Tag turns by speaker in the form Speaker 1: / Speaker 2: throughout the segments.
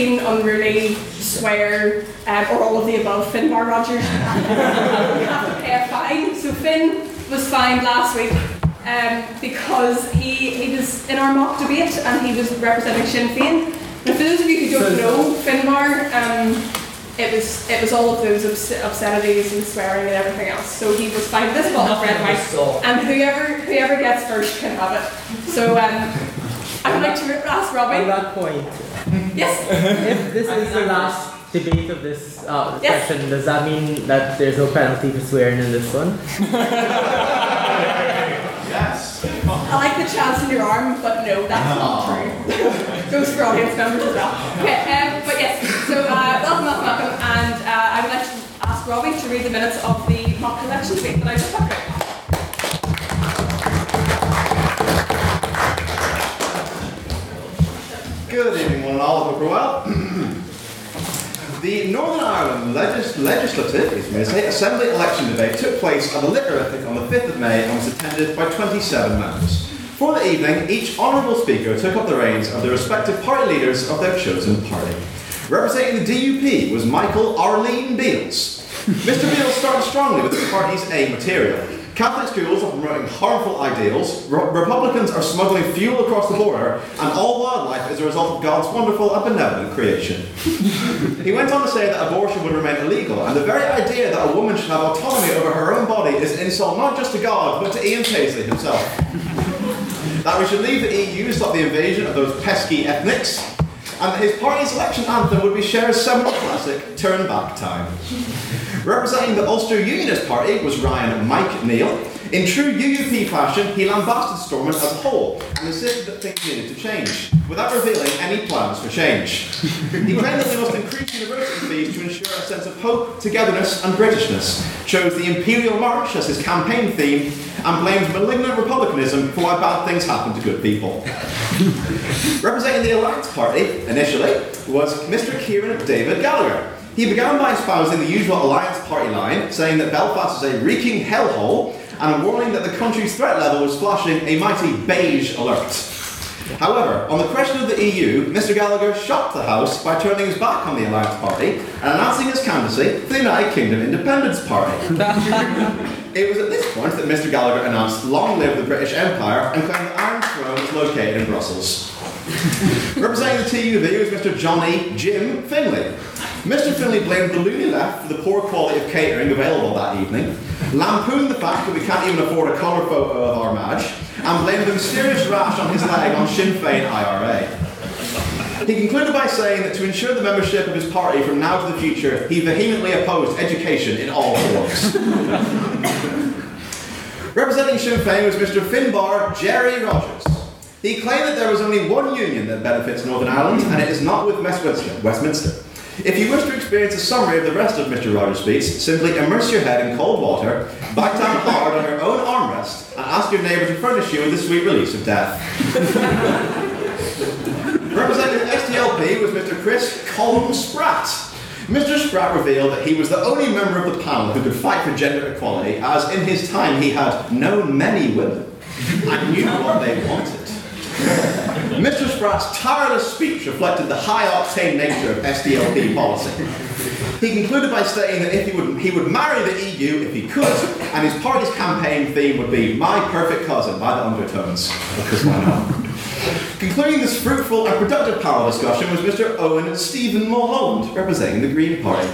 Speaker 1: obscene, unruly, swear, um, or all of the above, Finbar Rogers, you have to pay a fine. So Finn was fined last week um, because he, he was in our mock debate and he was representing Sinn Féin. Now, for those of you who don't know Finbar, um, it was it was all of those obs- obscenities and swearing and everything else. So he was fined this bottle of red wine, and whoever whoever gets first can have it. So um, I would like to ask
Speaker 2: On
Speaker 1: Robbie.
Speaker 2: that point,
Speaker 1: Yes.
Speaker 2: if this is the last debate of this uh,
Speaker 1: Yes.
Speaker 2: session, does that mean that there's no penalty for swearing in this one?
Speaker 3: Yes.
Speaker 1: I like the chance in your arm, but no, that's not true. Goes for audience members as well. Okay, um, but yes, so uh, welcome, welcome, welcome, and uh, I would like to ask Robbie to read the minutes of the mock election debate that I just talked about.
Speaker 3: Good evening, one and all. Hope you're well. the Northern Ireland Legis- Legislative excuse me, to say, Assembly election debate took place at the Liquorific on the 5th of May and was attended by 27 members. For the evening, each honourable speaker took up the reins of the respective party leaders of their chosen party. Representing the DUP was Michael Arlene Beals. Mr. Beals started strongly with the party's A material. Catholic schools are promoting harmful ideals, Re- Republicans are smuggling fuel across the border, and all wildlife is a result of God's wonderful and benevolent creation. he went on to say that abortion would remain illegal, and the very idea that a woman should have autonomy over her own body is an insult not just to God, but to Ian Paisley himself. that we should leave the EU, to stop the invasion of those pesky ethnics, and that his party's election anthem would be Cher's seminal classic, Turn Back Time. Representing the Ulster Unionist Party was Ryan Mike Neal. In true UUP fashion, he lambasted Stormont as a whole and insisted that things needed to change, without revealing any plans for change. He claimed that we must increase university fees to ensure a sense of hope, togetherness, and Britishness, chose the Imperial March as his campaign theme, and blamed malignant republicanism for why bad things happen to good people. Representing the Alliance Party, initially, was Mr. Kieran David Gallagher. He began by espousing the usual Alliance Party line, saying that Belfast is a reeking hellhole, and warning that the country's threat level was flashing a mighty beige alert. However, on the question of the EU, Mr. Gallagher shocked the House by turning his back on the Alliance Party and announcing his candidacy for the United Kingdom Independence Party. It was at this point that Mr. Gallagher announced Long live the British Empire and claimed the Iron Throne was located in Brussels. Representing the TUV was Mr. Johnny Jim Finley. Mr. Finley blamed the loony left for the poor quality of catering available that evening, lampooned the fact that we can't even afford a colour photo of our Madge, and blamed the mysterious rash on his leg on Sinn Féin IRA. He concluded by saying that to ensure the membership of his party from now to the future, he vehemently opposed education in all forms. Representing Sinn Féin was Mr. Finbar Jerry Rogers. He claimed that there was only one union that benefits Northern Ireland, and it is not with Westminster. Westminster. If you wish to experience a summary of the rest of Mr. Rogers' speech, simply immerse your head in cold water, back down hard on your own armrest, and ask your neighbour to furnish you with the sweet release of death. SDLP was Mr. Chris Colm Spratt. Mr. Spratt revealed that he was the only member of the panel who could fight for gender equality, as in his time he had known many women and knew what they wanted. Mr. Spratt's tireless speech reflected the high octane nature of SDLP policy. He concluded by stating that if he would, he would marry the EU if he could, and his party's campaign theme would be My Perfect Cousin by the Undertones. Because why not? Concluding this fruitful and productive panel discussion was Mr. Owen Stephen Mulholland, representing the Green Party.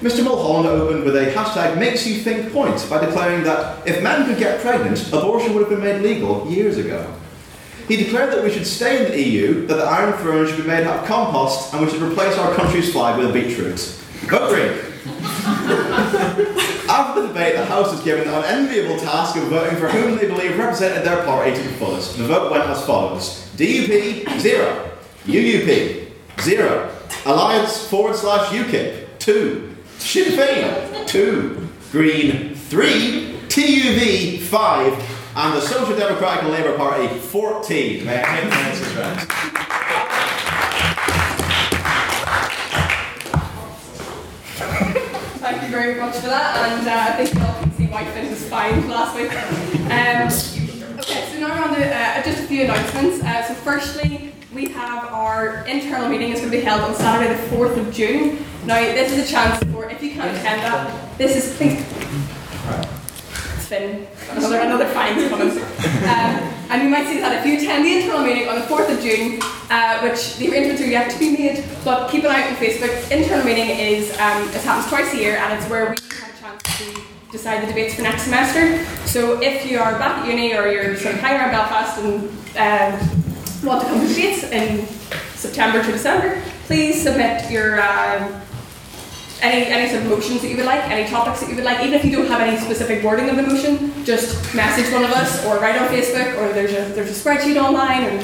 Speaker 3: Mr. Mulholland opened with a hashtag makes you think point by declaring that if men could get pregnant, abortion would have been made legal years ago. He declared that we should stay in the EU, that the Iron Throne should be made out of compost, and we should replace our country's flag with a beetroot. Vote green. After the debate, the House was given the unenviable task of voting for whom they believe represented their party to the fullest. The vote went as follows DUP, zero. UUP, zero. Alliance forward slash UKIP, two. Sinn Féin, 2. Green, 3. TUV, 5. And the Social Democratic and Labour Party, 14. May I?
Speaker 1: Thank you very much for that, and uh, I think you all can see was fine last week. Um, so now we're on to uh, just a few announcements. Uh, so firstly, we have our internal meeting is going to be held on Saturday the 4th of June. Now, this is a chance for, if you can't attend that, this is, please, it's Finn, another, another fine's coming. Um, and you might see that if you attend the internal meeting on the 4th of June, uh, which the arrangements are yet to be made, but keep an eye out on Facebook. Internal meeting is, um, it happens twice a year and it's where we have a chance to decide the debates for next semester. So if you are back at uni or you're sort of hanging around Belfast and um, want to come to debates in September to December, please submit your um, any any sort of motions that you would like, any topics that you would like, even if you don't have any specific wording of the motion, just message one of us or write on Facebook or there's a there's a spreadsheet online or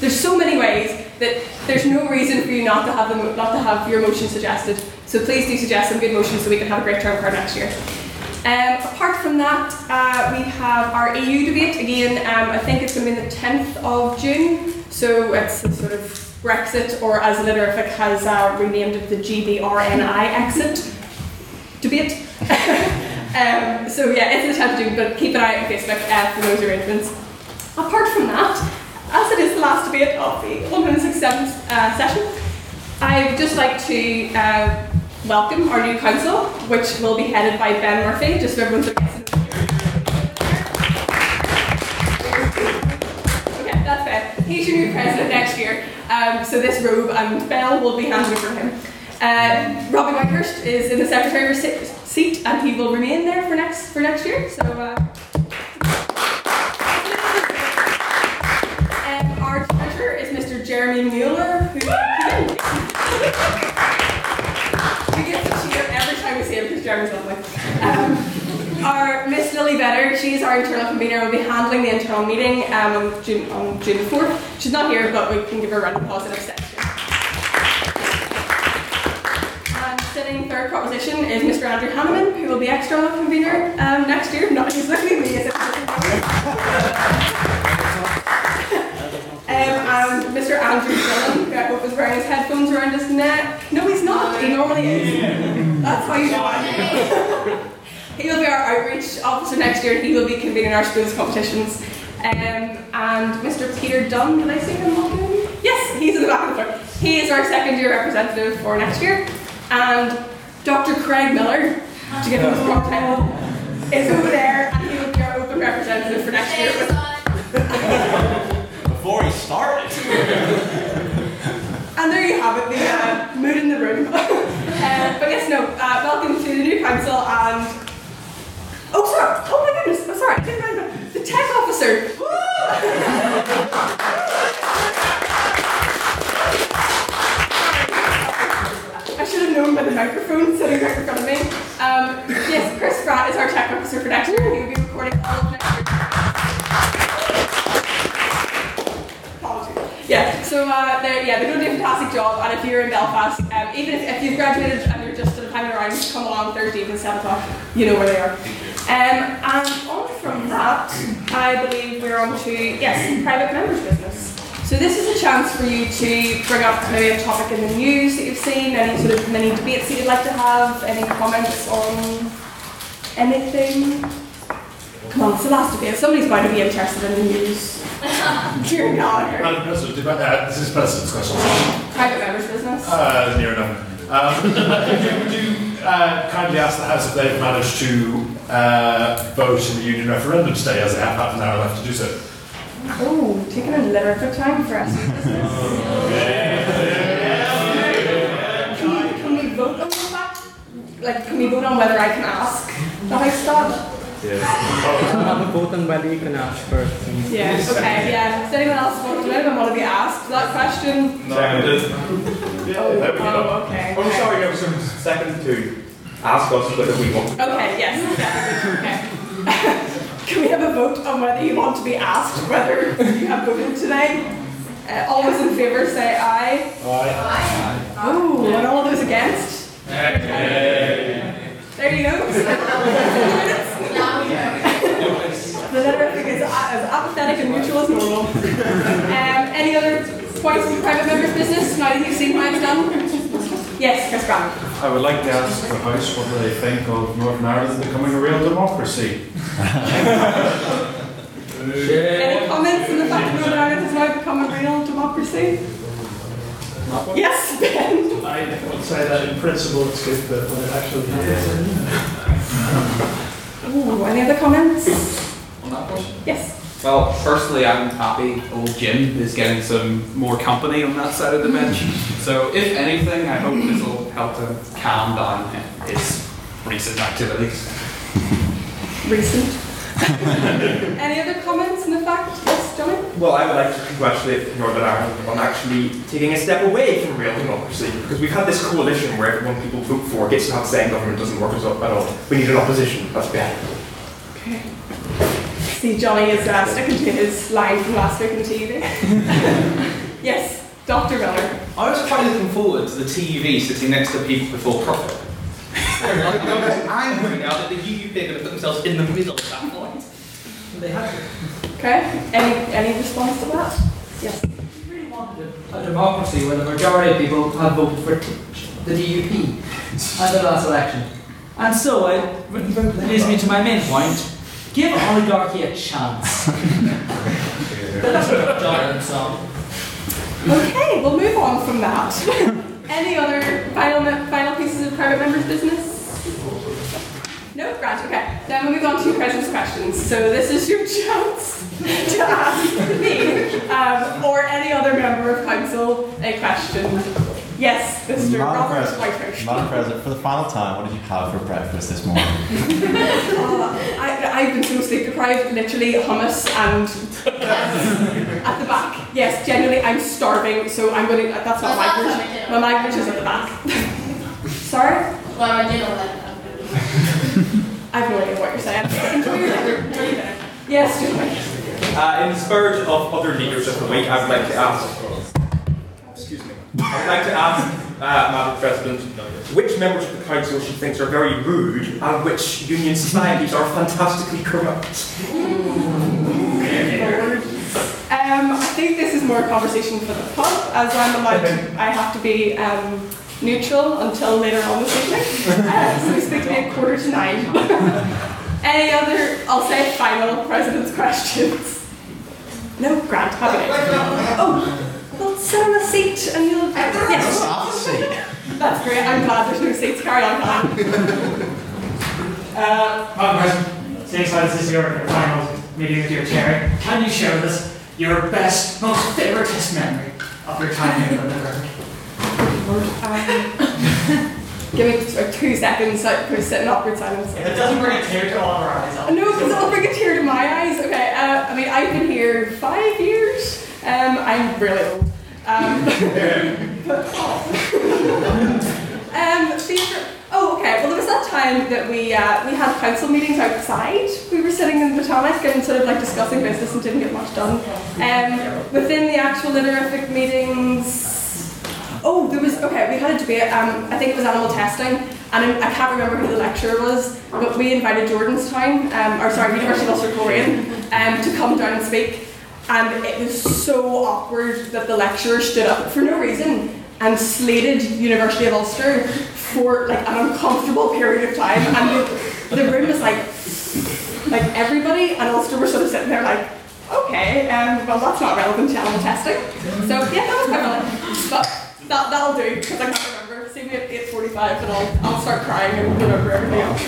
Speaker 1: there's so many ways that there's no reason for you not to have the mo- not to have your motion suggested. So please do suggest some good motions so we can have a great term card next year. Um, apart from that, uh, we have our EU debate again. Um, I think it's going to be the 10th of June. So it's the sort of Brexit, or as Literific has uh, renamed it, the GBRNI exit debate. um, so yeah, it's the 10th of June, but keep an eye on Facebook uh, for those arrangements. Apart from that, as it is the last debate of the 167th uh, session, I would just like to uh, welcome our new council, which will be headed by Ben Murphy, just so everyone's. Okay, that's Ben. He's your new president next year. Um, so this robe and bell will be handed over to him. Uh, Robbie Whitehurst is in the secretary se- seat, and he will remain there for next for next year. So. Uh, um, our treasurer is Mr. Jeremy Mueller, who we get to cheer every time Um, our Miss Lily Vedder, she's our internal convener, will be handling the internal meeting um, on, June, on June 4th. She's not here, but we can give her a round of applause in abstention. And sitting third proposition is Mr. Andrew Hanneman, who will be external convener um, next year. Not he's looking at me and Mr. Andrew Dillon, who I hope is wearing his headphones around his neck. No, he's not. He normally is. That's how you know he will be our outreach officer next year. And he will be convening our schools competitions. Um, and Mr. Peter Dunn, did I see him walking? Yes, he's in the back of the floor. He is our second year representative for next year. And Dr. Craig Miller, to give him his proper title, is over there and he will be our open representative for next year.
Speaker 3: Before he started.
Speaker 1: And there you have it, the uh, mood in the room. uh, but yes, no, uh, welcome to the new council and. Oh, sorry! Oh my goodness! I'm sorry, didn't remember. The tech officer! I should have known by the microphone sitting right in front of me. Um, yes, Chris Spratt is our tech officer for next year. He will be recording all of next year. Apologies. Yeah, so uh, they're, yeah, they're going to do a fantastic job. And if you're in Belfast, um, even if, if you've graduated and you're just sort of hanging around, come along Thursday evening, 7 o'clock. You know where they are. Um, and on from that, I believe we're on to, yes, private members business. So this is a chance for you to bring up maybe a topic in the news that you've seen, any sort of mini debates that you'd like to have, any comments on anything. Come on, it's the last debate. Somebody's going to be interested in the news. Dear God.
Speaker 4: Madam President, deba- uh, this is President's question.
Speaker 1: Private members business.
Speaker 4: Uh, near enough. Um, would you, would you uh, kindly ask the House if they've managed to uh, vote in the union referendum today, as they have half an hour left to do so?
Speaker 1: Oh, taking a little bit of time for us. Can, can we vote on that? Like, can we vote on whether I can ask the House that?
Speaker 2: Have a vote on whether you can ask first. and-
Speaker 1: Yeah, okay, yeah. Does anyone else want, does anyone want to be asked that question?
Speaker 5: No, I did.
Speaker 1: Oh, oh, okay.
Speaker 5: I'm sorry, there was some second to ask us whether we want.
Speaker 1: Okay, yes, okay. Can we have a vote on whether you want to be asked whether you have voted today? Uh, all those in favour say aye.
Speaker 4: Aye. aye. aye.
Speaker 1: Oh, and all of those against? Aye. There you go. the Literific is a- as apathetic and neutral as normal. Um, any other points in private members' business now that you've seen what I've done? Yes, Chris Brown.
Speaker 4: I would like to ask the House what they think of Northern Ireland becoming a real democracy.
Speaker 1: Any comments on the fact that Northern Ireland has now become a real democracy? Yes, Ben.
Speaker 6: I would say that in principle it's good, but when it actually happens,
Speaker 1: Ooh, any other comments?
Speaker 7: On that question?
Speaker 1: Yes.
Speaker 7: Well, firstly, I'm happy old Jim is getting some more company on that side of the bench. Mm. So, if anything, I hope this will help him calm down his recent activities.
Speaker 1: Recent. any other comments on the fact? Yes, Johnny?
Speaker 5: Well, I would like to congratulate Northern Ireland on actually taking a step away from real democracy because we've had this coalition where everyone people vote for gets to have say in government doesn't work us at all. We need an opposition. That's bad.
Speaker 1: Okay. See, Johnny is uh, sticking to his line from last week on TV. yes, Dr. Miller.
Speaker 8: I was quite looking forward to the TV sitting next to people before profit. I'm angry now that the UUP are going to put themselves in the middle at that point. They had to.
Speaker 1: Okay. Any any response to that? Yes.
Speaker 9: We really wanted a, a democracy where the majority of people had voted for the DUP at the last election. And so it leads me to my main point. Give oligarchy a chance. That's what Darren song.
Speaker 1: Okay, we'll move on from that. Any other final final pieces of private members' business? No, Grant. Okay. Then we'll move on to president's questions. So this is your chance to ask me um, or any other member of council a question. Yes, Mr.
Speaker 10: Madam
Speaker 1: Robert
Speaker 10: President,
Speaker 1: Whitehurst.
Speaker 10: Madam President, for the final time, what did you have for breakfast this morning?
Speaker 1: Oh, I, I've been so sleep deprived, literally hummus and at the back. Yes, genuinely, I'm starving, so I'm going to. That's not my version. My language is at the back. Sorry?
Speaker 11: Well, I did all that.
Speaker 1: I have no idea what you're saying. Enjoy your dinner. Enjoy your dinner. Yes.
Speaker 5: Uh, in the spirit of other leaders of the week, I would like to ask. Excuse me. I would like to ask, uh, Madam President, which members of the council she thinks are very rude and which union societies are fantastically corrupt.
Speaker 1: Um, I think this is more a conversation for the pub, as I'm allowed to, I have to be um, neutral until later on this evening. Uh, so we speak to me at quarter to nine. Any other, I'll say final president's questions? No, Grant, have it. Oh, well, sit on a seat and you'll. Yes.
Speaker 10: Have a seat.
Speaker 1: That's great, I'm glad there's no seats. Carry on, Colin.
Speaker 12: Uh, Madam President, seeing as this is your final meeting with your chair, can you share with us your best, most favouriteest memory of your time here in the river?
Speaker 1: Um, give me like two seconds, like, we're sitting awkward silence.
Speaker 12: If it doesn't bring a tear to all of our eyes, I'll-
Speaker 1: No, because it'll bring a tear to my eyes. Okay, uh, I mean, I've been here five years. Um, I'm really old. Um, but, oh. um, favorite. Oh, okay. Well, there was that time that we uh, we had council meetings outside. We were sitting in the Botanic and sort of like discussing business and didn't get much done. Um, within the actual literific meetings. Oh, there was okay. We had a debate. Um, I think it was animal testing, and I can't remember who the lecturer was, but we invited Jordanstown, um, or sorry, University of Ulster Coleraine, um, to come down and speak. And it was so awkward that the lecturer stood up for no reason and slated University of Ulster for like an uncomfortable period of time, and the, the room was like, like everybody and Ulster were sort of sitting there like, okay, um, well that's not relevant to animal testing. So yeah, that was quite relevant, but. That, that'll do, because I can't remember. See me at 8.45 and I'll, I'll start crying and remember everything else.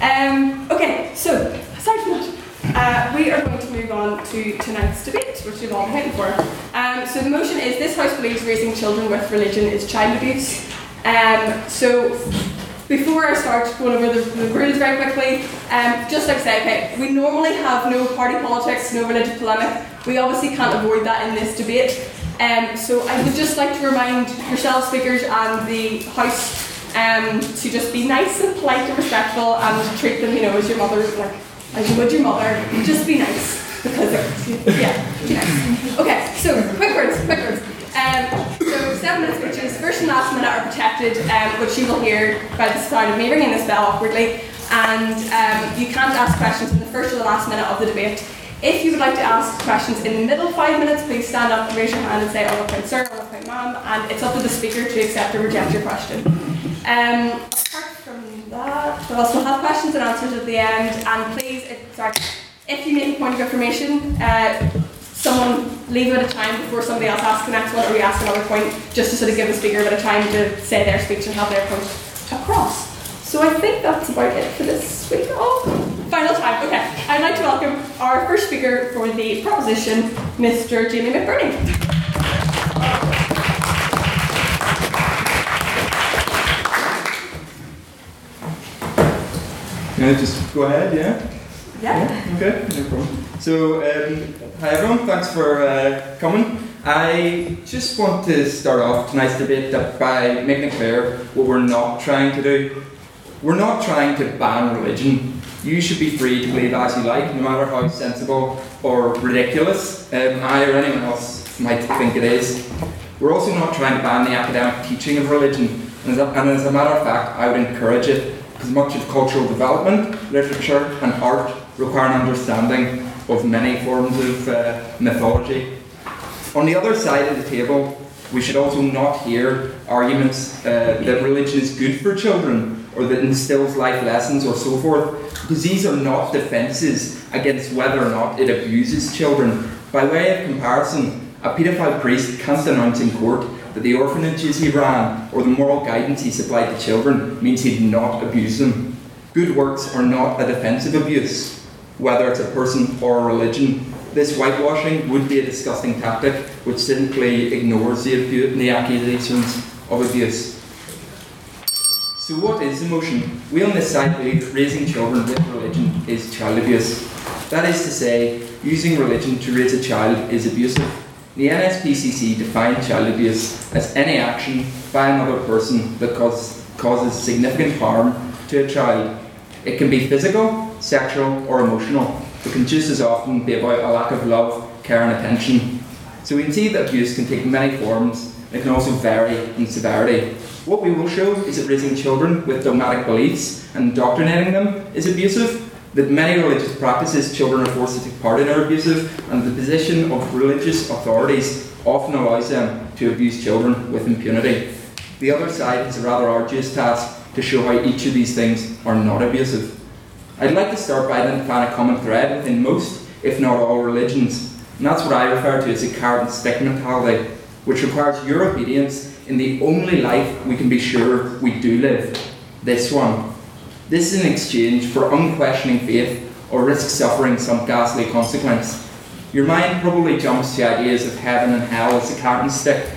Speaker 1: Um, okay, so, aside from that, uh, we are going to move on to tonight's debate, which you've all been for. Um, so the motion is, this House believes raising children with religion is child abuse. Um, so, before I start going over the, the rules very quickly, um, just like I say, okay, we normally have no party politics, no religious polemic. We obviously can't avoid that in this debate. Um, so I would just like to remind yourself, speakers, and the House um, to just be nice and polite and respectful and treat them, you know, as your mother, like as you would your mother. Just be nice because, yeah, nice. Okay, so quick words, quick words. Um, so seven minute speeches, first and last minute are protected, um, which you will hear by the sound of me ringing this bell awkwardly. And um, you can't ask questions in the first or the last minute of the debate. If you would like to ask questions in the middle five minutes, please stand up, raise your hand and say, oh, point sir, oh, point ma'am, and it's up to the speaker to accept or reject your question. Um, apart from that, we'll also have questions and answers at the end, and please, if, sorry, if you make a point of information, uh, someone leave it a time before somebody else asks the next one, or we ask another point, just to sort of give the speaker a bit of time to say their speech and have their point across. So I think that's about it for this week. Oh, final time. Okay, I'd like to welcome our first speaker for the proposition, Mr. Jamie McBurney.
Speaker 11: Can I just go ahead, yeah?
Speaker 1: Yeah.
Speaker 11: Okay, no problem. So, um, hi everyone, thanks for uh, coming. I just want to start off tonight's debate by making clear what we're not trying to do. We're not trying to ban religion. You should be free to believe as you like, no matter how sensible or ridiculous um, I or anyone else might think it is. We're also not trying to ban the academic teaching of religion, and as a, and as a matter of fact, I would encourage it because much of cultural development, literature, and art require an understanding of many forms of uh, mythology. On the other side of the table, we should also not hear arguments uh, that religion is good for children or that instills life lessons or so forth, because these are not defences against whether or not it abuses children. By way of comparison, a paedophile priest can't denounce in court that the orphanages he ran or the moral guidance he supplied to children means he did not abuse them. Good works are not a defensive abuse, whether it's a person or a religion. This whitewashing would be a disgusting tactic which simply ignores the, abu- the accusations of abuse. So, what is emotion? We on this side believe that raising children with religion is child abuse. That is to say, using religion to raise a child is abusive. The NSPCC defines child abuse as any action by another person that cause, causes significant harm to a child. It can be physical, sexual, or emotional. It can just as often be about a lack of love, care, and attention. So we can see that abuse can take many forms. It can also vary in severity. What we will show is that raising children with dogmatic beliefs and indoctrinating them is abusive, that many religious practices children are forced to take part in are abusive, and the position of religious authorities often allows them to abuse children with impunity. The other side is a rather arduous task to show how each of these things are not abusive. I'd like to start by identifying a common thread within most, if not all, religions, and that's what I refer to as a carrot and stick mentality, which requires your obedience in the only life we can be sure we do live this one. This is in exchange for unquestioning faith or risk suffering some ghastly consequence. Your mind probably jumps to ideas of heaven and hell as a carrot stick,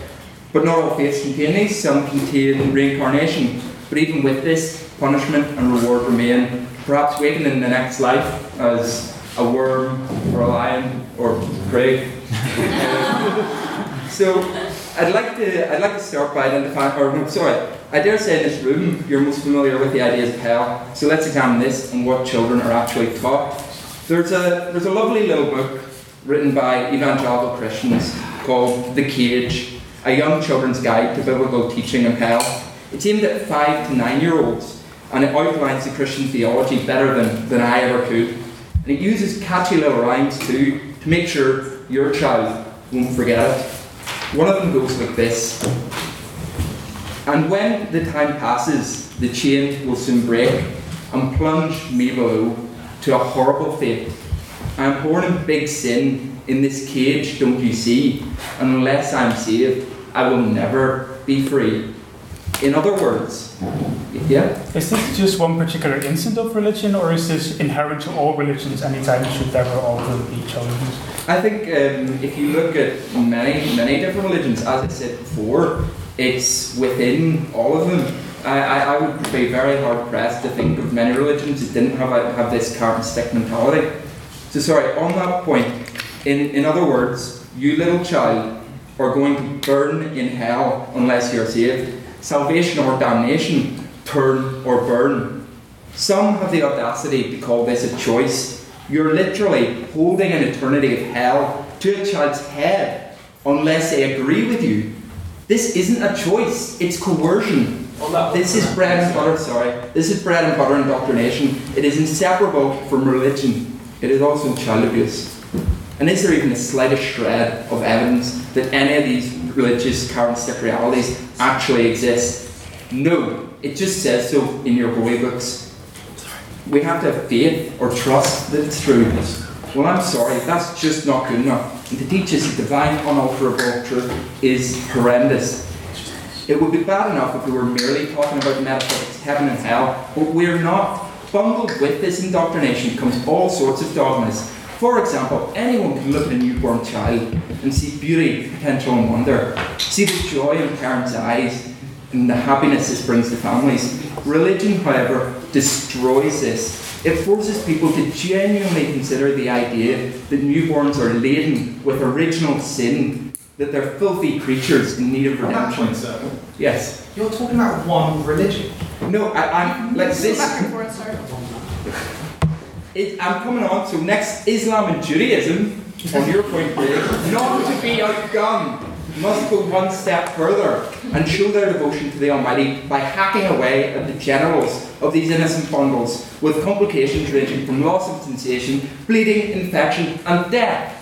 Speaker 11: but not all faiths contain these. Some contain reincarnation. But even with this, punishment and reward remain. Perhaps waken in the next life as a worm or a lion or prey. so I'd like to I'd like to start by identifying or sorry, I dare say in this room you're most familiar with the ideas of hell. So let's examine this and what children are actually taught. There's a there's a lovely little book written by evangelical Christians called The Cage, a young children's guide to biblical teaching of hell. It's aimed at five to nine year olds and it outlines the Christian theology better than, than I ever could. And it uses catchy little rhymes too to make sure your child won't forget it. One of them goes like this And when the time passes, the chain will soon break and plunge me below to a horrible fate. I am born in big sin in this cage, don't you see? And unless I'm saved, I will never be free. In other words, yeah?
Speaker 13: Is this just one particular instance of religion, or is this inherent to all religions? Anytime should never all of be children's?
Speaker 11: I think um, if you look at many, many different religions, as I said before, it's within all of them. I, I, I would be very hard pressed to think of many religions that didn't have, have this carrot stick mentality. So, sorry, on that point, in, in other words, you little child are going to burn in hell unless you're saved. Salvation or damnation, turn or burn. Some have the audacity to call this a choice. You're literally holding an eternity of hell to a child's head unless they agree with you. This isn't a choice, it's coercion. This is bread and butter, sorry. This is bread and butter indoctrination. It is inseparable from religion. It is also child abuse. And is there even the slightest shred of evidence that any of these religious current realities actually exist? No, it just says so in your holy books. We have to have faith or trust that it's true. Well, I'm sorry, that's just not good enough. And to teach us the divine, unalterable truth is horrendous. It would be bad enough if we were merely talking about metaphysics, heaven and hell, but we're not. Bundled with this indoctrination comes all sorts of dogmas. For example, anyone can look at a newborn child and see beauty, potential, and wonder. See the joy in parents' eyes and the happiness this brings to families. Religion, however, destroys this. It forces people to genuinely consider the idea that newborns are laden with original sin, that they're filthy creatures in need of
Speaker 8: On that
Speaker 11: redemption.
Speaker 8: point, sir.
Speaker 11: Yes.
Speaker 8: You're talking about one religion.
Speaker 11: No, I, I'm like this. It, I'm coming on. So next, Islam and Judaism, on your point, Greg, not to be outgunned, must go one step further and show their devotion to the Almighty by hacking away at the genitals of these innocent bundles, with complications ranging from loss of sensation, bleeding, infection, and death.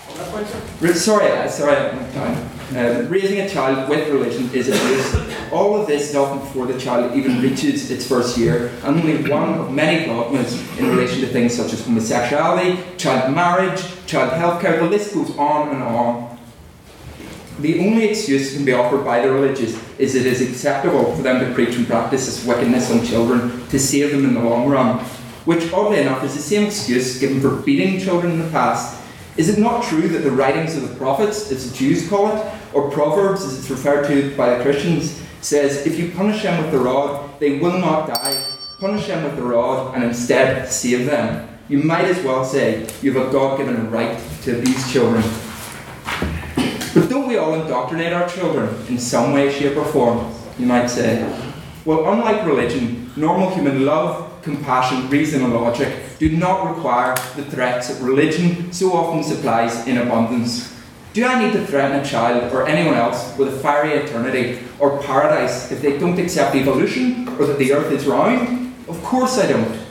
Speaker 11: Re- Sorry, uh, sorry, I'm time. Uh, raising a child with religion is abuse. All of this is often before the child even reaches its first year, and only one of many dogmas in relation to things such as homosexuality, child marriage, child healthcare. The list goes on and on. The only excuse that can be offered by the religious is it is acceptable for them to preach and practice this wickedness on children to save them in the long run, which oddly enough is the same excuse given for beating children in the past. Is it not true that the writings of the prophets, as the Jews call it, or Proverbs, as it's referred to by the Christians, says, if you punish them with the rod, they will not die. Punish them with the rod and instead save them. You might as well say you have a God given right to abuse children. All indoctrinate our children in some way, shape, or form? You might say. Well, unlike religion, normal human love, compassion, reason, and logic do not require the threats that religion so often supplies in abundance. Do I need to threaten a child or anyone else with a fiery eternity or paradise if they don't accept evolution or that the earth is round? Of course I don't.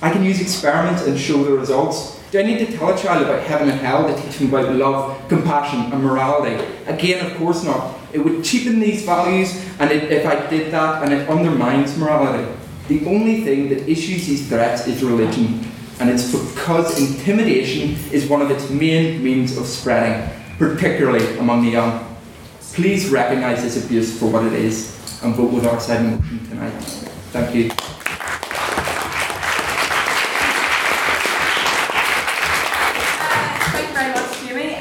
Speaker 11: I can use experiments and show the results. Do I need to tell a child about heaven and hell to teach them about love, compassion, and morality? Again, of course not. It would cheapen these values, and it, if I did that, and it undermines morality. The only thing that issues these threats is religion, and it's because intimidation is one of its main means of spreading, particularly among the young. Please recognise this abuse for what it is, and vote with our side motion tonight. Thank you.
Speaker 1: Thank you very much, Jamie.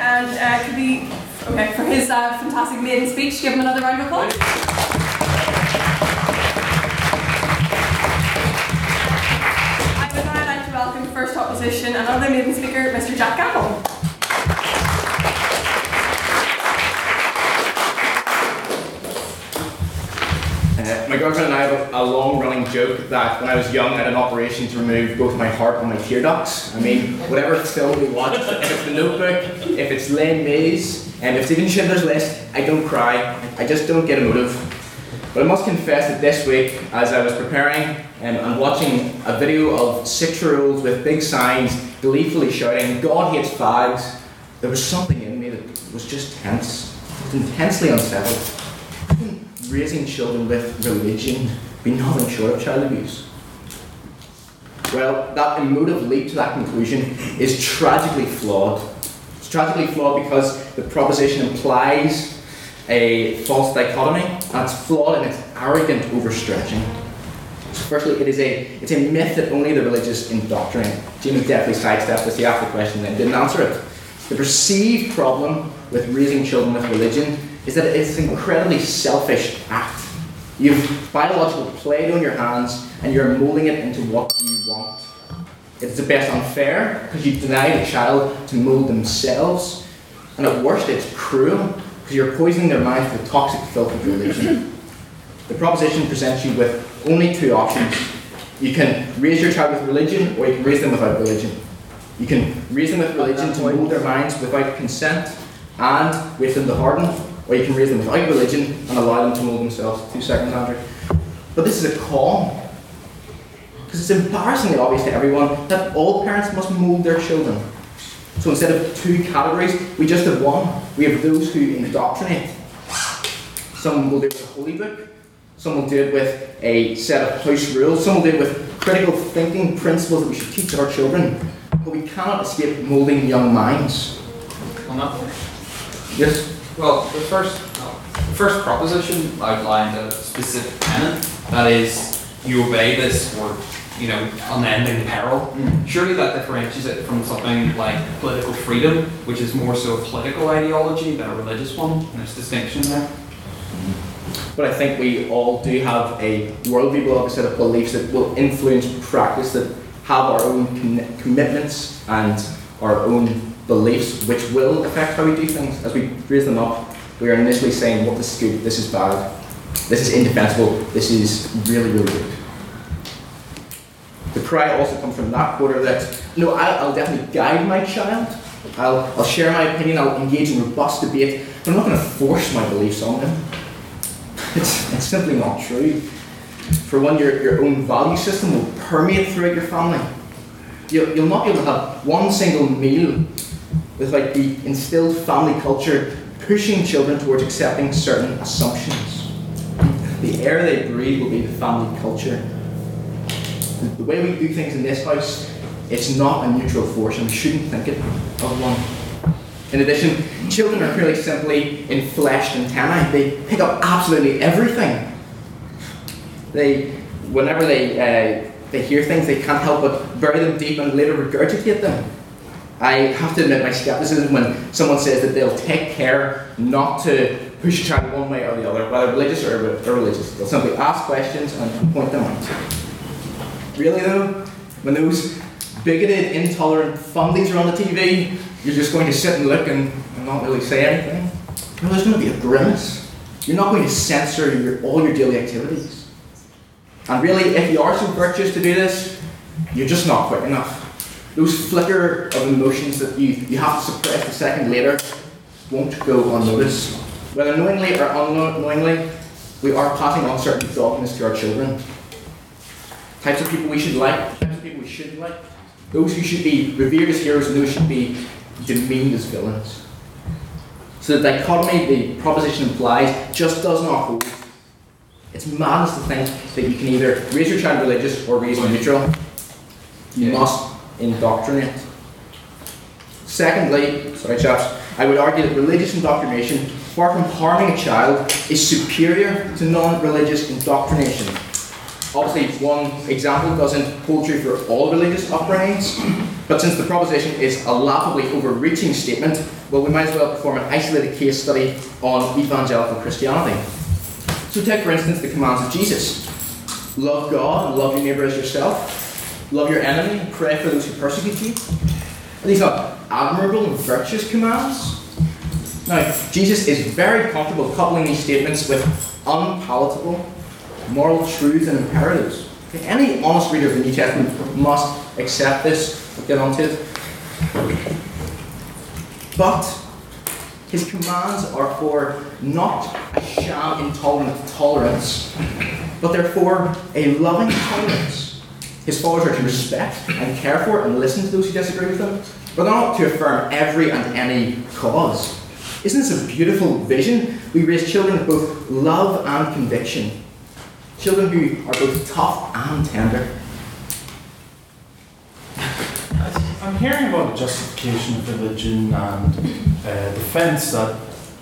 Speaker 1: Okay, for his uh, fantastic maiden speech, give him another round of applause. I would now like to welcome first opposition another maiden speaker, Mr. Jack Campbell.
Speaker 14: Uh, my girlfriend and I have a, a long-running joke that when I was young, I had an operation to remove both my heart and my tear ducts. I mean, whatever film we watch, if it's The Notebook, if it's Les Mis, and if it's even Schindler's List, I don't cry. I just don't get emotive. But I must confess that this week, as I was preparing and um, and watching a video of six-year-olds with big signs gleefully shouting, "God hates fags," there was something in me that was just tense, intensely unsettled raising children with religion be nothing short of child abuse? Well, that emotive leap to that conclusion is tragically flawed. It's tragically flawed because the proposition implies a false dichotomy, that's flawed in its arrogant overstretching. So firstly, it is a it's a myth that only the religious indoctrinate. Jimmy definitely sidestepped this. He asked the question and didn't answer it. The perceived problem with raising children with religion is that it's an incredibly selfish act. You've biological play on your hands and you're molding it into what you want. It's the best unfair because you deny the child to mold themselves, and at worst, it's cruel because you're poisoning their minds with the toxic filth of religion. The proposition presents you with only two options. You can raise your child with religion, or you can raise them without religion. You can raise them with religion to mold their minds without consent, and for them to harden, or you can raise them without religion and allow them to mold themselves. Two seconds, Andrew. But this is a call. Because it's embarrassingly obvious to everyone that all parents must mold their children. So instead of two categories, we just have one. We have those who indoctrinate. Some will do it with a holy book, some will do it with a set of house rules, some will do it with critical thinking principles that we should teach our children. But we cannot escape moulding young minds.
Speaker 7: On that point.
Speaker 14: Yes?
Speaker 7: Well, the first, the first proposition outlined a specific tenet, that is, you obey this or, you know, unending peril. Mm-hmm. Surely that differentiates it from something like political freedom, which is more so a political ideology than a religious one, and there's distinction there.
Speaker 14: But I think we all do have a worldview, we have a set of beliefs that will influence practice, that have our own con- commitments and our own beliefs, which will affect how we do things. As we raise them up, we are initially saying, what this is good, this is bad, this is indefensible, this is really, really good. The cry also comes from that quarter that, no, I'll, I'll definitely guide my child, I'll, I'll share my opinion, I'll engage in robust debate, but I'm not going to force my beliefs on them. It's, it's simply not true. For one, your, your own value system will permeate throughout your family. You'll, you'll not be able to have one single meal without the instilled family culture pushing children towards accepting certain assumptions. The air they breathe will be the family culture. The, way we do things in this house, it's not a neutral force, and we shouldn't think it of one. In addition, children are really simply enfleshed antennae. They pick up absolutely everything. They, whenever they, uh, they hear things, they can't help but bury them deep and later regurgitate them. I have to admit my skepticism when someone says that they'll take care not to push a child one way or the other, whether religious or irreligious. They'll simply ask questions and point them out. Really though, when those bigoted, intolerant fundings are on the TV, you're just going to sit and look and, and not really say anything. No, there's going to be a grimace. You're not going to censor your, all your daily activities. And really, if you are so virtuous to do this, you're just not quick enough. Those flicker of emotions that you, you have to suppress a second later won't go unnoticed. Whether knowingly or unknowingly, we are passing on certain dogmas to our children. Types of people we should like, types of people we shouldn't like. Those who should be revered as heroes and those who should be demeaned as villains. So the dichotomy the proposition implies just does not hold. It's madness to think that you can either raise your child religious or raise them neutral. You must indoctrinate. Secondly, sorry chaps, I would argue that religious indoctrination, far from harming a child, is superior to non-religious indoctrination. Obviously, one example doesn't hold true for all religious upbringings, but since the proposition is a laughably overreaching statement, well, we might as well perform an isolated case study on evangelical Christianity. So, take for instance the commands of Jesus love God and love your neighbour as yourself, love your enemy, and pray for those who persecute you. Are these are admirable and virtuous commands? Now, Jesus is very comfortable coupling these statements with unpalatable moral truths and imperatives. Any honest reader of the New Testament must accept this. We'll get on to it. But his commands are for not a sham intolerant tolerance, but they're for a loving tolerance. His followers are to respect and care for and listen to those who disagree with them, but not to affirm every and any cause. Isn't this a beautiful vision? We raise children with both love and conviction. Children who are both tough and tender.
Speaker 10: I'm hearing about the justification of religion and uh, defence that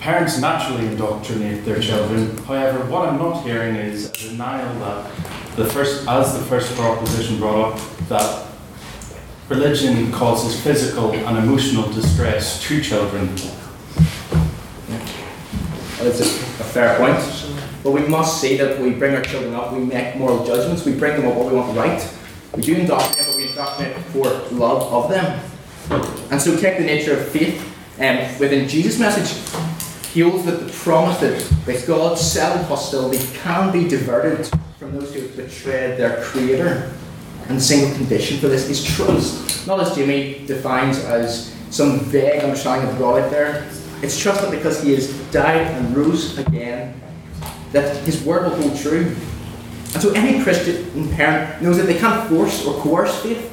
Speaker 10: parents naturally indoctrinate their children. However, what I'm not hearing is a denial that the first, as the first proposition brought up, that religion causes physical and emotional distress to children.
Speaker 14: That's a, a fair point. But we must say that we bring our children up, we make moral judgments, we bring them up what we want right. We do indoctrinate, but we indoctrinate for love of them. And so take the nature of faith. Um, within Jesus' message, that the promise that, that God's settled hostility can be diverted from those who have betrayed their Creator. And the single condition for this is trust. Not as Jimmy defines as some vague understanding of God out there, It's trust that because he has died and rose again, that his word will hold true. And so any Christian parent knows that they can't force or coerce faith.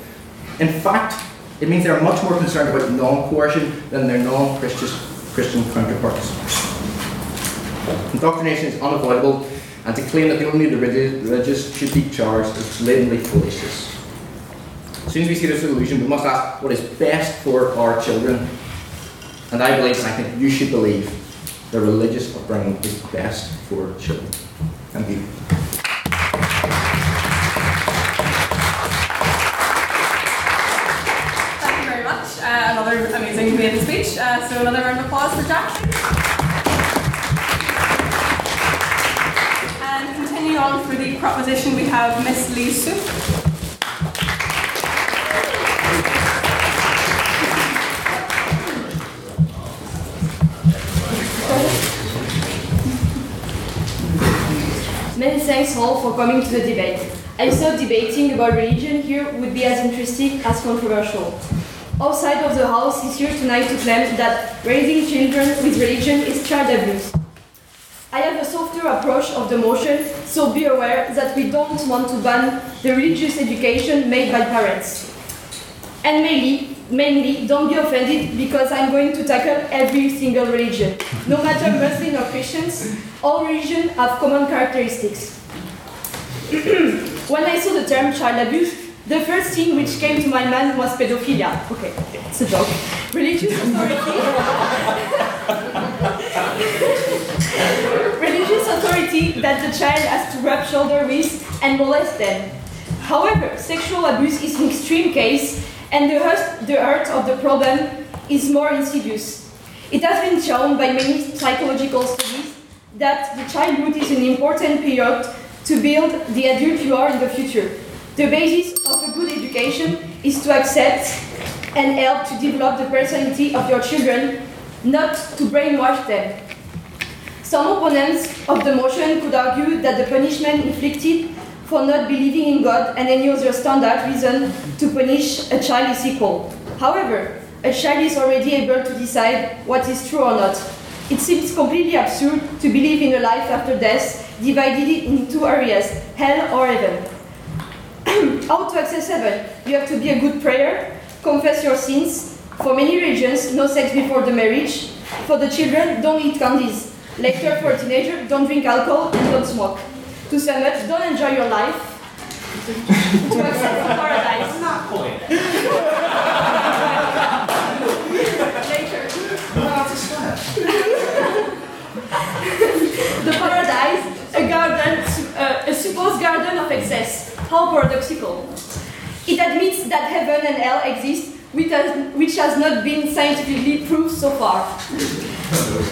Speaker 14: In fact, it means they are much more concerned about non-coercion than their non-Christian Christian counterparts. Indoctrination is unavoidable, and to claim that the only the religious should be charged is blatantly foolishness. As soon as we see this illusion, we must ask what is best for our children. And I believe, and I think you should believe, the religious upbringing is best for children. Thank you.
Speaker 1: Another amazing maiden speech. Uh, so another round of applause for Jack. And continuing on for the proposition, we have Miss Lee Soup.
Speaker 15: Many thanks all for coming to the debate. I thought debating about religion here would be as interesting as controversial. Our side of the house is here tonight to claim that raising children with religion is child abuse. I have a softer approach of the motion, so be aware that we don't want to ban the religious education made by parents. And mainly, mainly, don't be offended because I'm going to tackle every single religion. No matter Muslim or Christians, all religions have common characteristics. when I saw the term child abuse, the first thing which came to my mind was pedophilia. Okay, it's a joke. Religious authority. religious authority that the child has to rub shoulder with and molest them. However, sexual abuse is an extreme case, and the hurt, the hurt of the problem is more insidious. It has been shown by many psychological studies that the childhood is an important period to build the adult you are in the future. The basis of a good education is to accept and help to develop the personality of your children, not to brainwash them. Some opponents of the motion could argue that the punishment inflicted for not believing in God and any other standard reason to punish a child is equal. However, a child is already able to decide what is true or not. It seems completely absurd to believe in a life after death divided in two areas, hell or heaven. How to access heaven? You have to be a good prayer, confess your sins. For many religions, no sex before the marriage. For the children, don't eat candies. Later, for a teenager, don't drink alcohol and don't smoke. To sum up, don't enjoy your life. to access the paradise.
Speaker 16: Not point.
Speaker 1: Later. the paradise, How paradoxical. It admits that heaven and hell exist, which has, not been scientifically proved so far.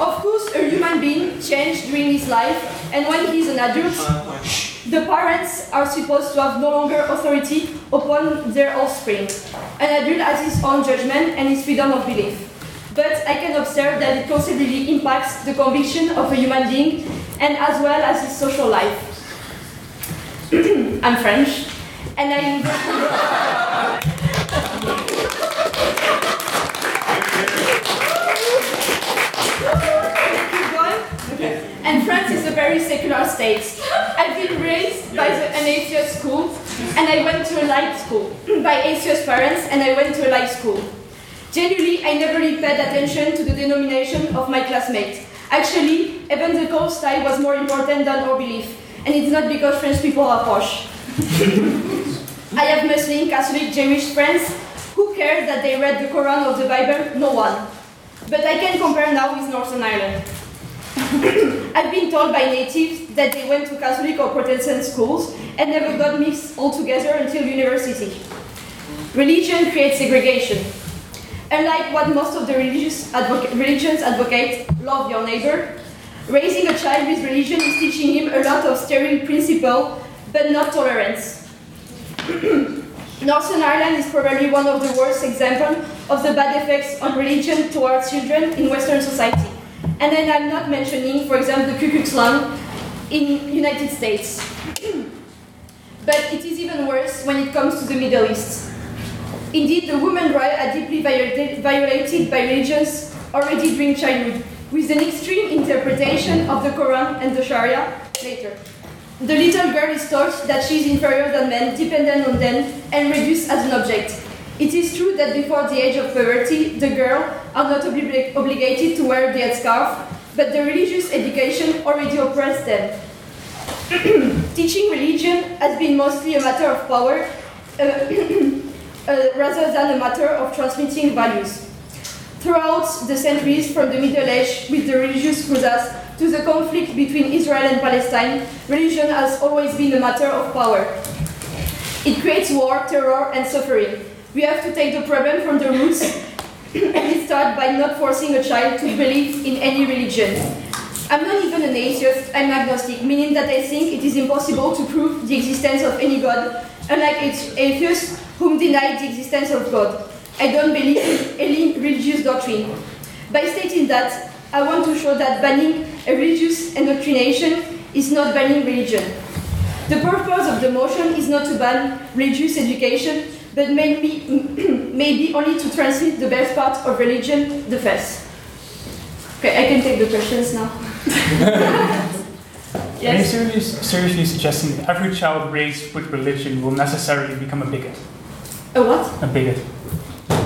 Speaker 1: Of course, a human being changed during his life, and when he is an adult, the parents are supposed to have no longer authority upon their offspring. An adult has his own judgment and his freedom of belief. But I can observe that it considerably impacts the conviction of a human being and as well as his social life. I'm French, and I And France is a very secular state. I've been raised by the, an atheist school, and I went to a light school. by atheist parents, and I went to a light school. Generally, I never really paid attention to the denomination of my classmates. Actually, even the evangelical style was more important than our belief, and it's not because French people are posh. I have Muslim, Catholic, Jewish friends. Who cares that they read the Quran or the Bible? No one. But I can compare now with Northern Ireland. I've been told by natives that they went to Catholic or Protestant schools and never got mixed altogether until university. Religion creates segregation. Unlike what most of the religious religions advocate, love your neighbor, raising a child with religion is teaching him a lot of sterile principle, but not tolerance. Northern Ireland is probably one of the worst examples of the bad effects on religion towards children in Western society. And then I'm not mentioning, for example, the Ku Klux Klan in United States. but it is even worse when it comes to the Middle East. Indeed, the women rights are deeply violated by religions
Speaker 15: already during childhood, with an extreme interpretation of the Quran and the Sharia later. The little girl is taught that she is inferior than men, dependent on them, and reduced as an object. It is true that before the age of puberty, the girl are not obli- obligated to wear the headscarf, but the religious education already oppressed them. Teaching religion has been mostly a matter of power uh, uh, rather than a matter of transmitting values. Throughout the centuries, from the Middle Age with the religious crusades to the conflict between Israel and Palestine, religion has always been a matter of power. It creates war, terror, and suffering. We have to take the problem from the roots and start by not forcing a child to believe in any religion. I'm not even an atheist, I'm agnostic, meaning that I think it is impossible to prove the existence of any God, unlike atheists whom deny the existence of God. I don't believe in any religious doctrine. By stating that, I want to show that banning a religious indoctrination is not banning religion. The purpose of the motion is not to ban religious education, but maybe, maybe only to transmit the best part of religion, the faith. Okay, I can take the questions now.
Speaker 13: Are you seriously, seriously suggesting that every child raised with religion will necessarily become a bigot?
Speaker 15: A what?
Speaker 13: A bigot.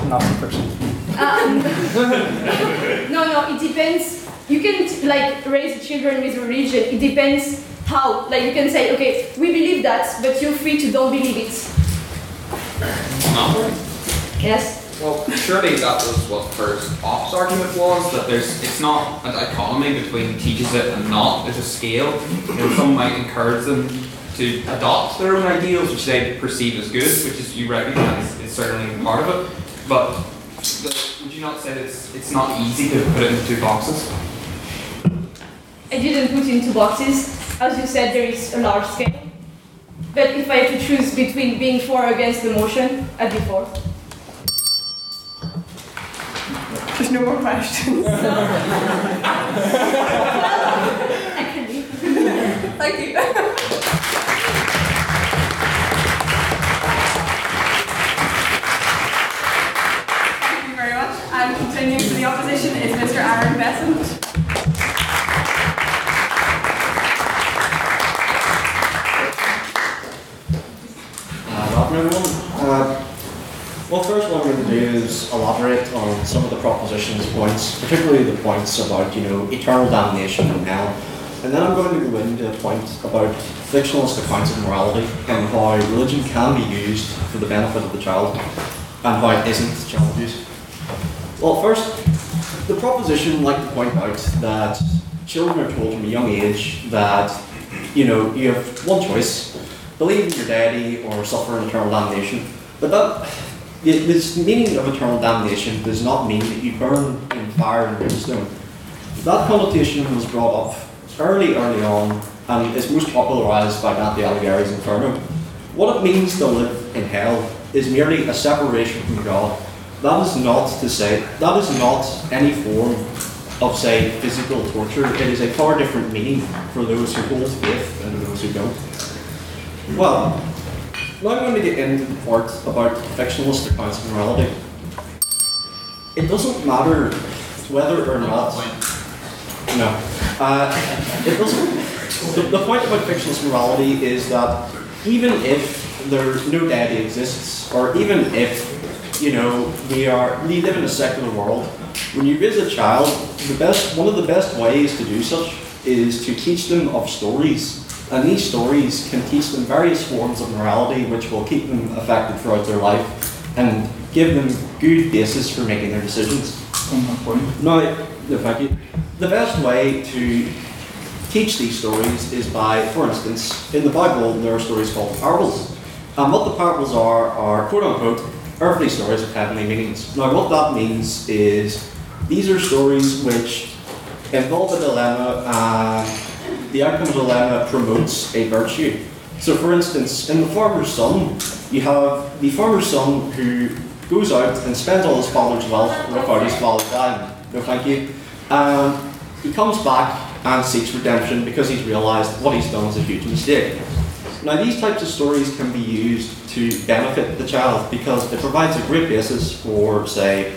Speaker 13: Nasty person.
Speaker 15: Um, no, no, it depends. You can like raise children with religion. It depends how. Like you can say, okay, we believe that, but you're free to don't believe it.
Speaker 7: No.
Speaker 15: Yes.
Speaker 7: Well, surely that was what first Pop's argument was that there's it's not a dichotomy between teaches it and not. There's a scale. You know, some might encourage them to adopt their own ideals, which they perceive as good, which is you recognise is certainly part of it. But the, would you not say that it's, it's not easy to put it into two boxes?
Speaker 15: I didn't put it into boxes. As you said, there is a large scale. But if I had to choose between being for or against the motion, I'd be for.
Speaker 1: There's no more questions.
Speaker 15: I can leave.
Speaker 1: Thank you. And continuing to the opposition is Mr. Aaron Besant.
Speaker 17: Uh. Uh, well, first what I'm going to do is elaborate on some of the proposition's points, particularly the points about, you know, eternal damnation and hell. And then I'm going to go into a point about fictionalist accounts of morality and how religion can be used for the benefit of the child and how it isn't child abuse. Well, first, the proposition would like to point out that children are told from a young age that, you know, you have one choice, believe in your deity or suffer eternal damnation. But that, this meaning of eternal damnation does not mean that you burn in fire and brimstone. That connotation was brought up early, early on and is most popularized by Dante Alighieri's Inferno. What it means to live in hell is merely a separation from God. That is not to say, that is not any form of, say, physical torture. It is a far different meaning for those who hold faith and those who don't. Well, now I'm going to get into the part about fictionalist accounts of morality. It doesn't matter whether or not. No. Uh, it doesn't. The, the point about fictionalist morality is that even if there no deity exists, or even if you know we are we live in a secular world, when you raise a child, the best one of the best ways to do such is to teach them of stories and these stories can teach them various forms of morality which will keep them affected throughout their life and give them good basis for making their decisions. Now, no, thank you. The best way to teach these stories is by, for instance, in the Bible there are stories called parables. And what the parables are are quote unquote earthly stories of heavenly meanings. Now what that means is these are stories which involve a dilemma and the outcome of the dilemma promotes a virtue. So, for instance, in the farmer's son, you have the farmer's son who goes out and spends all his father's wealth without his father dying. No, thank you. He comes back and seeks redemption because he's realised what he's done is a huge mistake. Now, these types of stories can be used to benefit the child because it provides a great basis for, say,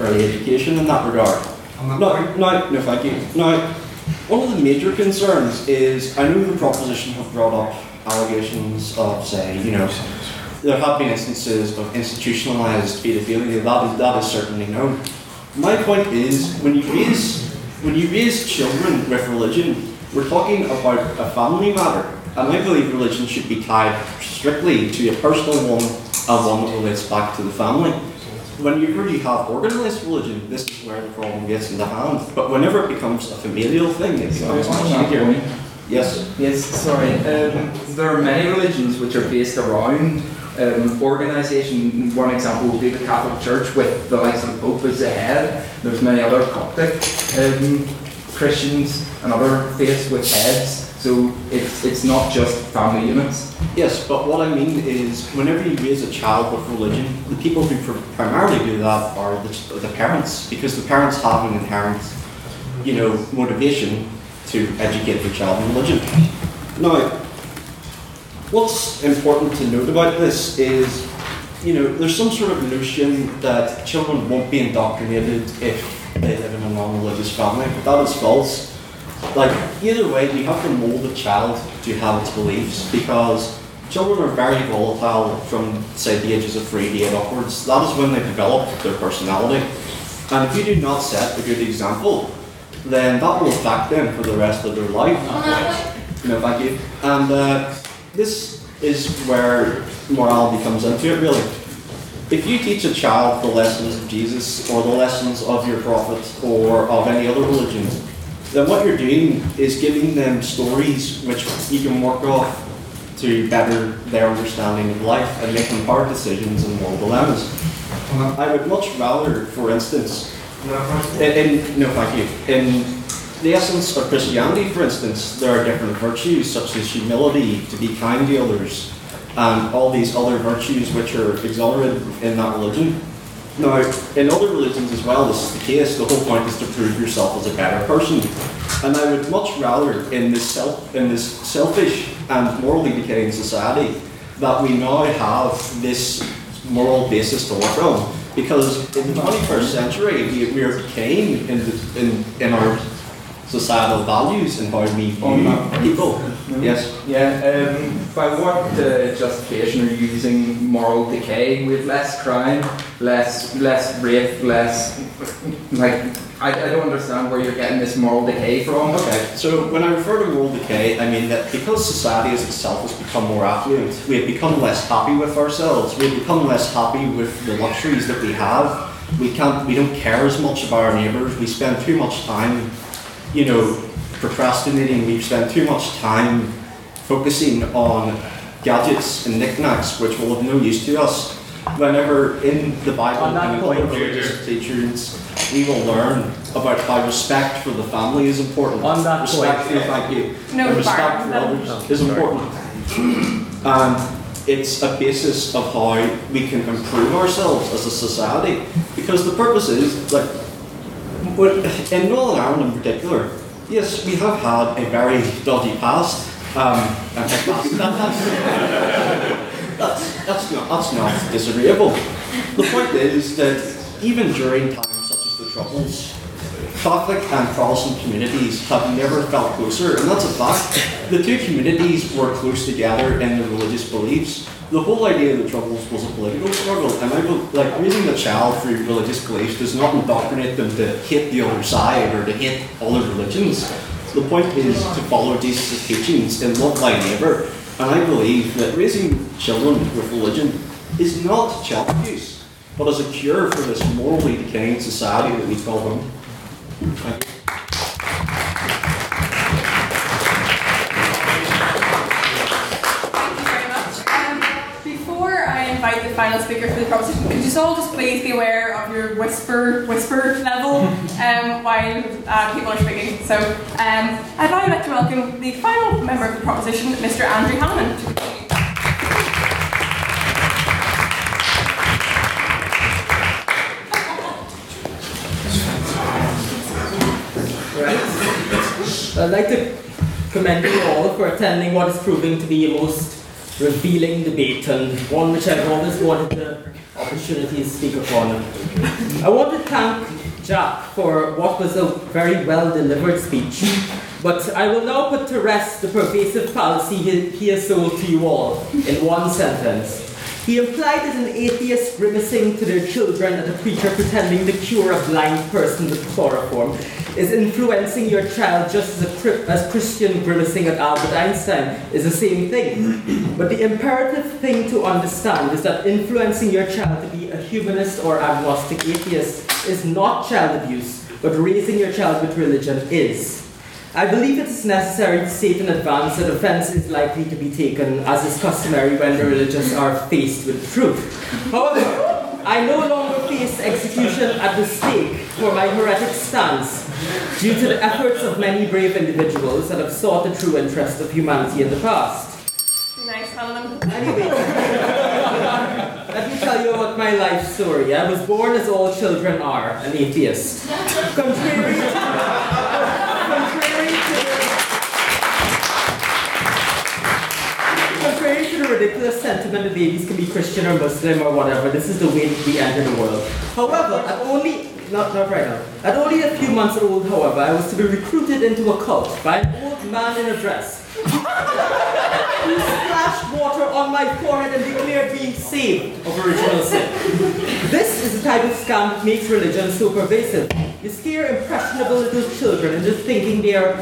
Speaker 17: early education in that regard. No, no, no, thank you. Now, one of the major concerns is I know the proposition have brought up allegations of, say, you know, there have been instances of institutionalized pedophilia. That is, that is certainly known. My point is, when you raise when you raise children with religion, we're talking about a family matter, and I believe religion should be tied strictly to a personal one and one that relates back to the family. When you have organised religion, this is where the problem gets into hand. But whenever it becomes a familial thing, it becomes much easier. Yes.
Speaker 11: Yes, sorry. Um, there are many religions which are based around um, organisation. One example would be the Catholic Church with the likes of the Pope as the head. There's many other Coptic um, Christians and other faiths with heads. So it's, it's not just family units.
Speaker 17: Yes, but what I mean is, whenever you raise a child with religion, the people who primarily do that are the, the parents, because the parents have an inherent, you know, motivation to educate their child in religion. Now, what's important to note about this is, you know, there's some sort of notion that children won't be indoctrinated if they live in a non-religious family, but that is false. Like, either way, we have to mold a child to have its beliefs because children are very volatile from, say, the ages of three to eight upwards. That is when they develop their personality. And if you do not set a good example, then that will affect them for the rest of their life. No, thank you. And uh, this is where morality comes into it, really. If you teach a child the lessons of Jesus or the lessons of your prophet or of any other religion, then what you're doing is giving them stories which you can work off to better their understanding of life and make them hard decisions and moral dilemmas. I would much rather, for instance, in, in no, thank you. In the essence of Christianity, for instance, there are different virtues such as humility, to be kind to others, and all these other virtues which are exonerated in that religion. Now, in other religions as well, this is the case. The whole point is to prove yourself as a better person. And I would much rather, in this self, in this selfish and morally decaying society, that we now have this moral basis to work on. Because in the 21st century, we, we are decaying in, the, in, in our societal values and how we view oh, people. Yes.
Speaker 11: Yeah. Um, by what uh, justification are you using moral decay? We have less crime, less less rape, less like. I, I don't understand where you're getting this moral decay from.
Speaker 17: Okay, so when I refer to moral decay, I mean that because society as itself has become more affluent, we have become less happy with ourselves. We have become less happy with the luxuries that we have. We can't, we don't care as much about our neighbours. We spend too much time, you know, procrastinating. We spend too much time focusing on gadgets and knickknacks, which will have no use to us. Whenever in the Bible and in other religious teachings, we will learn about how respect for the family is important.
Speaker 2: On that
Speaker 17: respect
Speaker 2: point,
Speaker 17: for thank you.
Speaker 1: No,
Speaker 17: and respect
Speaker 1: Byron,
Speaker 17: for
Speaker 1: no.
Speaker 17: others is important. And it's a basis of how we can improve ourselves as a society. Because the purpose is, like, in Northern Ireland in particular, yes, we have had a very dodgy past. Um, that's, that's, that's not, that's not disagreeable. The point is that even during times such as the Troubles, Catholic and Protestant communities have never felt closer, and that's a fact. The two communities were close together in their religious beliefs. The whole idea of the Troubles was a political struggle, and I bel- like raising a child through religious beliefs does not indoctrinate them to hate the other side or to hate other religions. The point is to follow Jesus' teachings and love thy neighbour. And I believe that raising children with religion is not child abuse, but as a cure for this morally decaying society that we call home.
Speaker 1: Final speaker for the proposition, could you all just please be aware of your whisper whisper level um, while uh, people are speaking? So um, I'd now like to welcome the final member of the proposition, Mr. Andrew.
Speaker 2: Right. I'd like to commend you all for attending what is proving to be a most revealing debate and one which I've always wanted the opportunity to speak upon. I want to thank Jack for what was a very well delivered speech, but I will now put to rest the pervasive fallacy he has sold to you all in one sentence. He implied that an atheist grimacing to their children at a preacher pretending to cure a blind person with chloroform is influencing your child just as a as Christian grimacing at Albert Einstein is the same thing. But the imperative thing to understand is that influencing your child to be a humanist or agnostic atheist is not child abuse, but raising your child with religion is. I believe it is necessary to state in advance that offense is likely to be taken, as is customary when the religious are faced with truth. However, I no longer face execution at the stake for my heretic stance due to the efforts of many brave individuals that have sought the true interest of humanity in the past.
Speaker 1: Nice, Helen.
Speaker 2: Anyway, let me tell you about my life story. I was born, as all children are, an atheist. Contrary to, ridiculous sentiment that babies can be Christian or Muslim or whatever, this is the way we enter the world. However, at only not, not right now. At only a few months old, however, I was to be recruited into a cult by an old man in a dress who splashed water on my forehead and declared being saved of original sin. This is the type of scam that makes religion so pervasive. You scare impressionable little children into thinking they are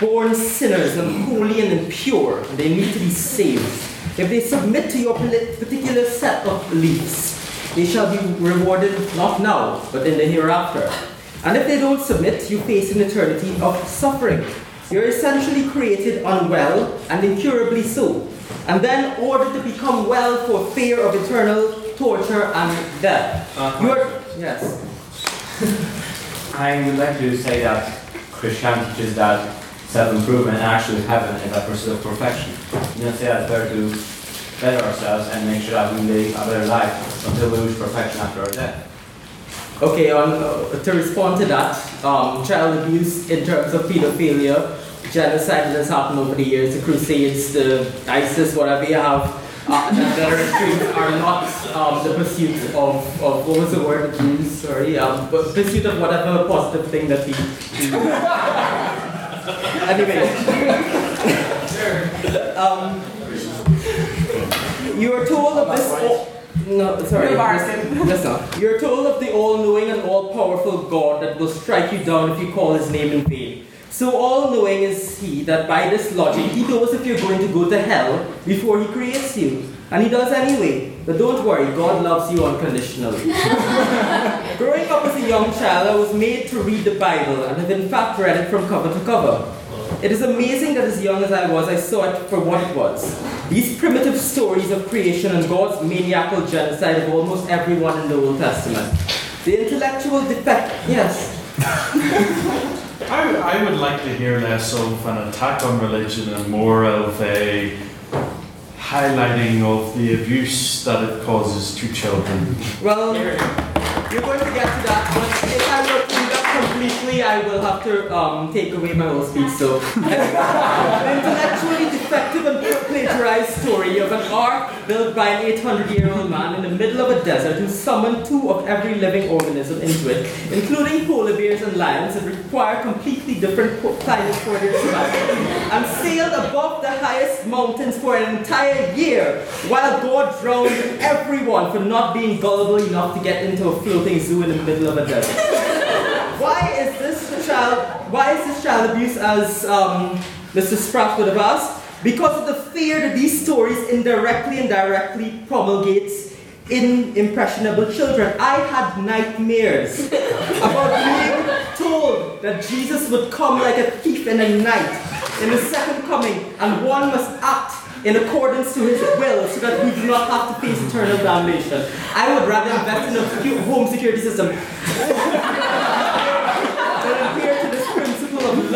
Speaker 2: born sinners and holy and impure, and they need to be saved. If they submit to your particular set of beliefs, they shall be rewarded not now, but in the hereafter. And if they don't submit, you face an eternity of suffering. You're essentially created unwell and incurably so, and then ordered to become well for fear of eternal torture and death. Uh, You're, yes.
Speaker 18: I would like to say that Christianity teaches that self-improvement actually heaven is a pursuit of perfection. You don't say that we're to better ourselves and make sure that we live a better life until we reach perfection after our death.
Speaker 2: Okay, on, uh, to respond to that, um, child abuse in terms of pedophilia, genocide that has happened over the years, the Crusades, the ISIS, whatever you have, uh, that that are extremes are not um, the pursuit of, of, what was the word that you used, sorry, um, but pursuit of whatever positive thing that we, anyway. um, you are told of this. all- no, sorry. That's not. You're told of the all-knowing and all-powerful God that will strike you down if you call His name in vain. So all-knowing is He that by this logic He knows if you're going to go to hell before He creates you, and He does anyway. But don't worry, God loves you unconditionally. Growing up as a young child, I was made to read the Bible and have in fact read it from cover to cover. It is amazing that as young as I was, I saw it for what it was. These primitive stories of creation and God's maniacal genocide of almost everyone in the Old Testament. The intellectual defect, yes.
Speaker 10: I, I would like to hear less of an attack on religion and more of a highlighting of the abuse that it causes to children.
Speaker 2: Well, you're going to get to that, but if I were to do that completely, I will have to um, take away my whole speech. So, the intellectually defective and plagiarized story of an ark built by an 800 year old man in the middle of a desert who summoned two of every living organism into it, including polar bears and lions that require completely different climates for their survival, and sailed above the highest mountains for an entire year while God drowned everyone for not being gullible enough to get into a floating zoo in the middle of a desert. Why is this child? Why is this child abuse, as um, Mr. Spratt would have asked? Because of the fear that these stories indirectly and directly promulgates in impressionable children. I had nightmares about being told that Jesus would come like a thief in the night in the second coming, and one must act in accordance to his will so that we do not have to face eternal damnation. I would rather invest in a home security system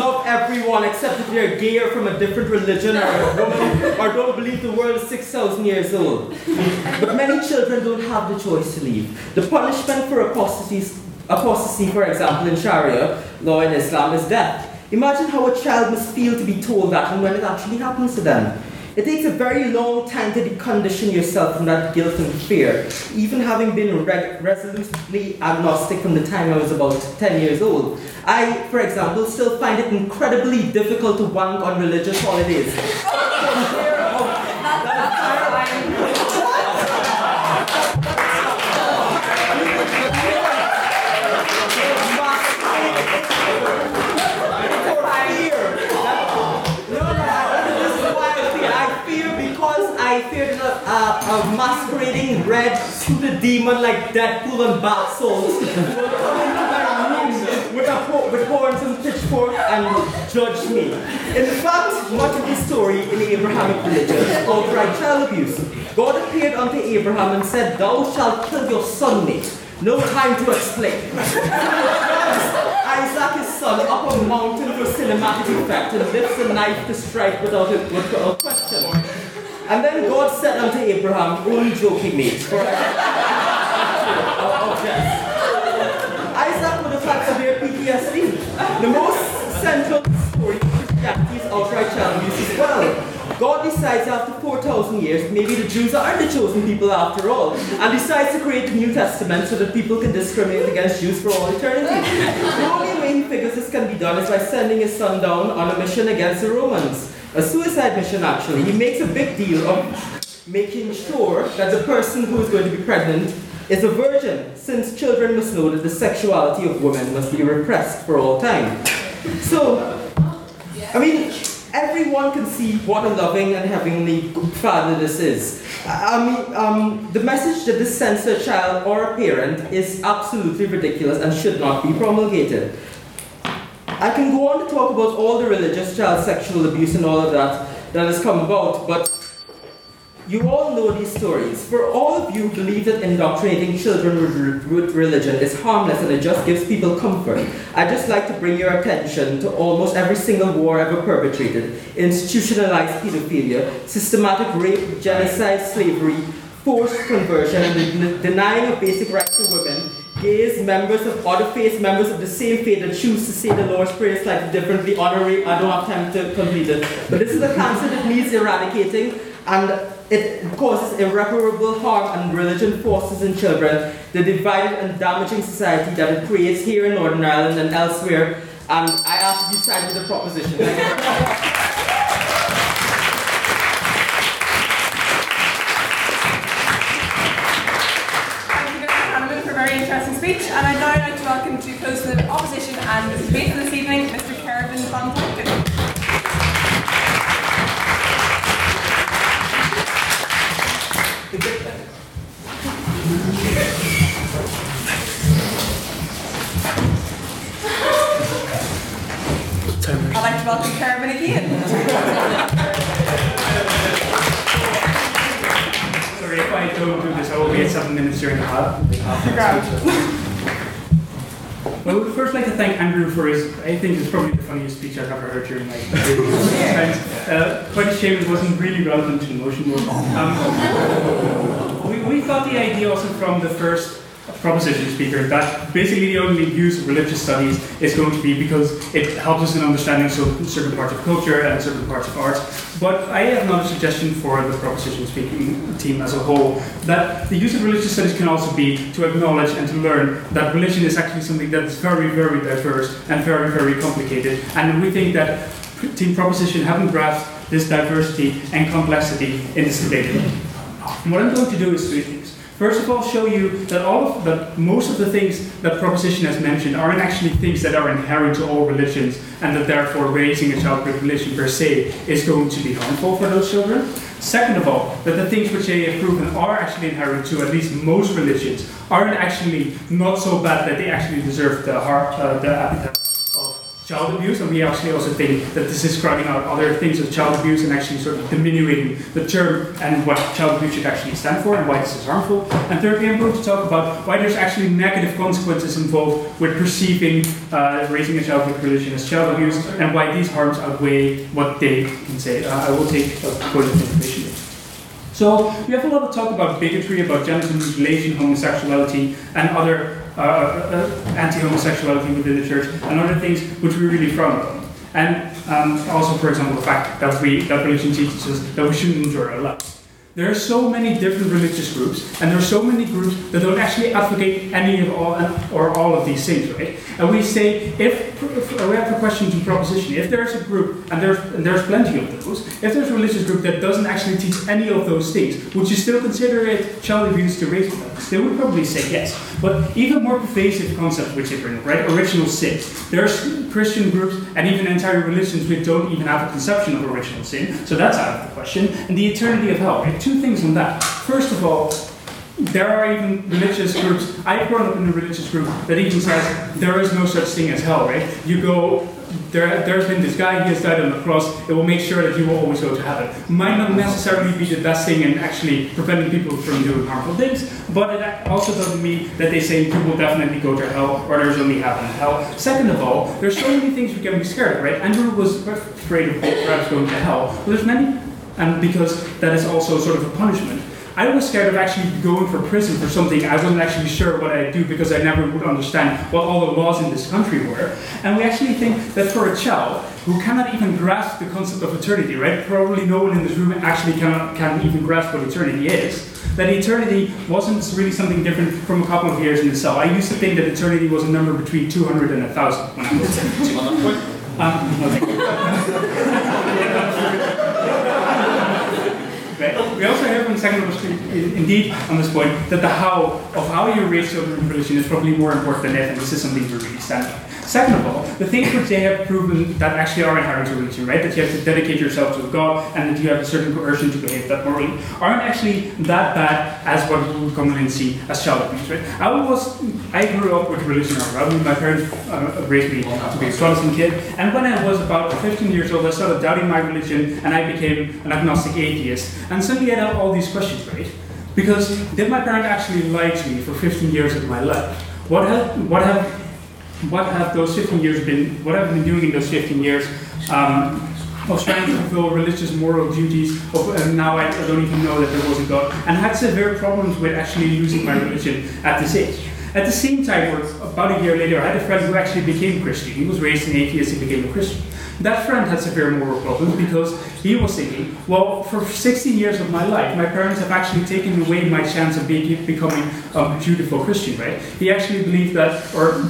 Speaker 2: love everyone except if they're gay or from a different religion or don't, or don't believe the world is 6,000 years old. But many children don't have the choice to leave. The punishment for apostasy, apostasy, for example, in Sharia law in Islam is death. Imagine how a child must feel to be told that and when it actually happens to them. It takes a very long time to decondition yourself from that guilt and fear. Even having been re- resolutely agnostic from the time I was about 10 years old, I, for example, still find it incredibly difficult to wank on religious holidays. a masquerading red suited demon like Deadpool and Bat Souls with, a, with horns and pitchfork and judge me. In fact, much of the story in the Abrahamic religion is outright child abuse. God appeared unto Abraham and said, Thou shalt kill your son, mate. No time to explain. Isaac his son up a mountain for cinematic effect and lifts a knife to strike without a, without a question. And then God said unto Abraham, only joking I oh. Isaac would have had severe PTSD. The most central story of Christianity is outright child abuse as well. God decides after 4,000 years, maybe the Jews are the chosen people after all, and decides to create the New Testament so that people can discriminate against Jews for all eternity. The only way he figures this can be done is by sending his son down on a mission against the Romans. A suicide mission, actually. He makes a big deal of making sure that the person who is going to be pregnant is a virgin, since children must know that the sexuality of women must be repressed for all time. So, I mean, everyone can see what a loving and heavenly father this is. I mean, um, the message that this sends to a child or a parent is absolutely ridiculous and should not be promulgated. I can go on to talk about all the religious child sexual abuse and all of that that has come about, but you all know these stories. For all of you who believe that indoctrinating children with, religion is harmless and it just gives people comfort, I'd just like to bring your attention to almost every single war ever perpetrated institutionalized pedophilia, systematic rape, genocide, slavery, forced conversion, and the denying of basic rights to women, gays, members of other faiths, members of the same faith that choose to say the Lord's Prayer slightly differently, honorary. I don't have time to complete it. But this is a cancer that needs eradicating, and it causes irreparable harm and religion forces in children, the divided and damaging society that it creates here in Northern Ireland and elsewhere. And I ask you side with the proposition.
Speaker 13: Think it's probably the funniest speech I've ever heard during my career. uh, Quite a shame it wasn't really relevant to the motion. but, Um, we, we got the idea also from the first proposition speaker that basically the only use of religious studies is going to be because it helps us in understanding so, certain parts of culture and certain parts of art. But I have another suggestion for the proposition speaking team as a whole that the use of religious studies can also be to acknowledge and to learn that religion is actually something that is very, very diverse and very, very complicated. And we think that Team Proposition haven't grasped this diversity and complexity in this debate. And what I'm going to do is three things. First of all, show you that all of that most of the things that proposition has mentioned aren't actually things that are inherent to all religions, and that therefore raising a child with religion per se is going to be harmful for those children. Second of all, that the things which they have proven are actually inherent to at least most religions aren't actually not so bad that they actually deserve the heart, uh, the epithet child abuse, and we actually also think that this is crowding out other things of child abuse and actually sort of diminuting the term and what child abuse should actually stand for and why this is harmful. And thirdly, I'm going to talk about why there's actually negative consequences involved with perceiving uh, raising a child with religion as child abuse and why these harms outweigh what they can say. Uh, I will take a point of information. So we have a lot of talk about bigotry, about gender mutilation, homosexuality, and other anti-homosexuality within the church, and other things which we really frown upon. And um, also, for example, the fact that we that religion teaches us that we shouldn't enjoy our life. There are so many different religious groups, and there are so many groups that don't actually advocate any of all or all of these things, right? And we say if, if we have a question to proposition, if there's a group, and there's and there's plenty of those, if there's a religious group that doesn't actually teach any of those things, would you still consider it child abuse to raise them? They would probably say yes. But even more pervasive concept which they bring up, right? Original sin. There's Christian groups and even entire religions which don't even have a conception of original sin, so that's out of the question. And the eternity of hell, right? Two things on that. First of all, there are even religious groups. I've grown up in a religious group that even says there is no such thing as hell, right? You go, there, there's been this guy, he has died on the cross, it will make sure that you will always go to heaven. Might not necessarily be the best thing in actually preventing people from doing harmful things, but it also doesn't mean that they say people will definitely go to hell or there's only heaven and hell. Second of all, there's so many things we can be scared of, right? Andrew was afraid of perhaps going to hell. But there's many and because that is also sort of a punishment. I was scared of actually going for prison for something I wasn't actually sure what I'd do because I never would understand what all the laws in this country were. And we actually think that for a child who cannot even grasp the concept of eternity, right? Probably no one in this room actually cannot, can even grasp what eternity is. That eternity wasn't really something different from a couple of years in the cell. I used to think that eternity was a number between 200 and 1,000 when I was 10. Um, Right. We heard from indeed on this point that the how of how you children in religion is probably more important than it, and this is something we really stand. Second of all, the things which they have proven that actually are inherent to religion, right? That you have to dedicate yourself to God and that you have a certain coercion to behave that morally, aren't actually that bad as what we would commonly see as child abuse, right? I was, I grew up with religion around. My parents uh, raised me to be a Protestant kid, and when I was about 15 years old, I started doubting my religion and I became an agnostic atheist. And suddenly I had all these questions, right? Because did my parents actually lie to me for 15 years of my life? What have, what have what have those 15 years been, what have I been doing in those 15 years? Um, of trying to fulfill religious moral duties, of, and now I, I, don't even know that there was a God, and I had severe problems with actually losing my religion at this age. At the same time, about a year later, I had a friend who actually became Christian. He was raised an atheist, he became a Christian. That friend had severe moral problems because he was thinking, well, for 16 years of my life, my parents have actually taken away my chance of being, becoming a beautiful Christian, right? He actually believed that, or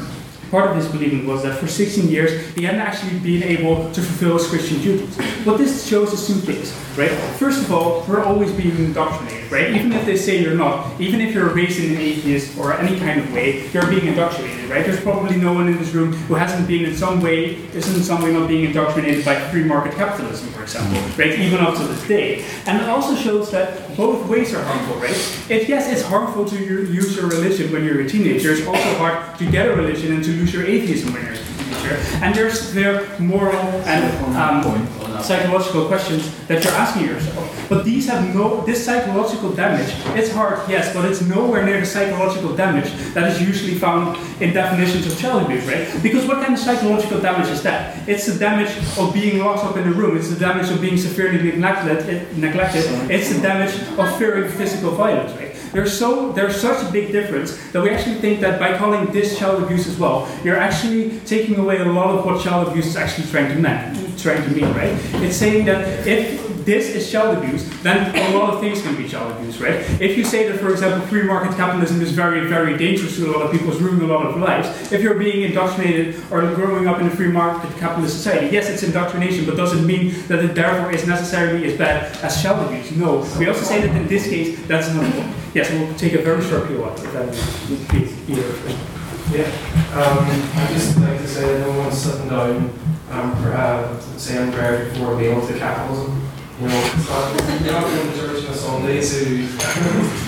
Speaker 13: part of his believing was that for 16 years he hadn't actually been able to fulfill his Christian duties. What this shows is two things, right? First of all, we're always being indoctrinated, right? Even if they say you're not, even if you're raised in an atheist or any kind of way, you're being indoctrinated, right? There's probably no one in this room who hasn't been in some way, isn't in some way not being indoctrinated by free market capitalism, for example, right? Even up to this day. And it also shows that both ways are harmful, right? If yes, it's harmful to use your religion when you're a teenager, it's also hard to get a religion and to lose your atheism when you're a teenager. And there's their moral and um, psychological questions that you're asking yourself. But these have no, this psychological damage, it's hard, yes, but it's nowhere near the psychological damage that is usually found in definitions of child abuse, right? Because what kind of psychological damage is that? It's the damage of being locked up in a room, it's the damage of being severely neglected, eh, neglected. it's the damage of fearing physical violence, right? There's so there's such a big difference that we actually think that by calling this child abuse as well, you're actually taking away a lot of what child abuse is actually trying to mean, trying to mean, right? It's saying that if this is child abuse, then a lot of things can be child abuse, right? If you say that, for example, free market capitalism is very, very dangerous to a lot of people, it's ruining a lot of lives, if you're being indoctrinated or growing up in a free market capitalist society, yes, it's indoctrination, but doesn't mean that it therefore is necessarily as bad as child abuse. No. We also say that in this case, that's not. Yes, we'll take a very short if that is either.
Speaker 6: Yeah, um, I'd just like to say that no one's sitting down um, uh, saying prayer before being to capitalism. You know, it's not, you're not going to church on a Sunday to.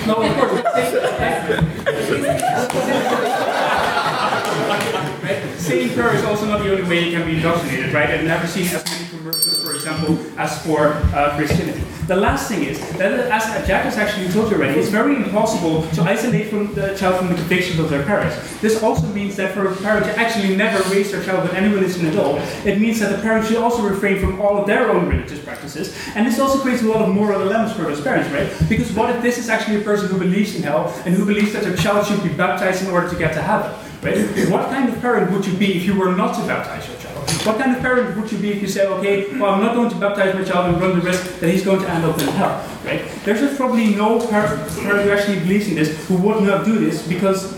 Speaker 13: no, of course. right? Saying prayer is also not the only way you can be indoctrinated, right? I've never seen as many commercials, for example, as for uh, Christianity. The last thing is that, as Jack has actually told you already, it's very impossible to isolate from the child from the convictions of their parents. This also means that for a parent to actually never raise their child with any religion at all, it means that the parent should also refrain from all of their own religious practices. And this also creates a lot of moral dilemmas for those parents, right? Because what if this is actually a person who believes in hell and who believes that their child should be baptized in order to get to heaven? Right? What kind of parent would you be if you were not to baptize your child? What kind of parent would you be if you say, okay, well, I'm not going to baptize my child and run the risk that he's going to end up in hell, right? There's just probably no parent, who actually believes in this who would not do this because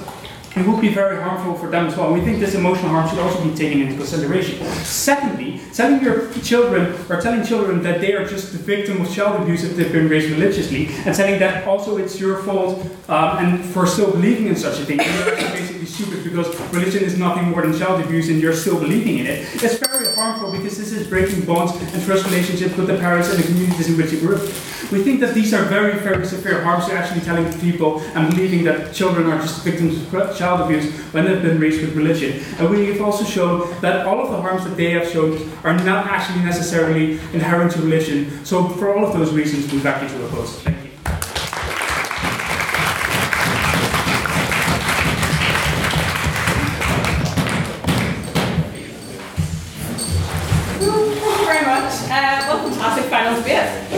Speaker 13: it would be very harmful for them as well. We think this emotional harm should also be taken into consideration. Secondly, telling your children or telling children that they are just the victim of child abuse if they've been raised religiously, and telling that also it's your fault um, and for still believing in such a thing, and you're basically stupid because religion is nothing more than child abuse and you're still believing in it. It's very harmful because this is breaking bonds and trust relationships with the parents and the communities in which you grew up. We think that these are very, very severe harms to actually telling people and believing that children are just victims of child abuse when they've been raised with religion. And we have also shown that all of the harms that they have shown are not actually necessarily inherent to religion. So for all of those reasons, we back you to oppose. Thank you.
Speaker 1: Thank you very much. Uh, welcome to Final Debate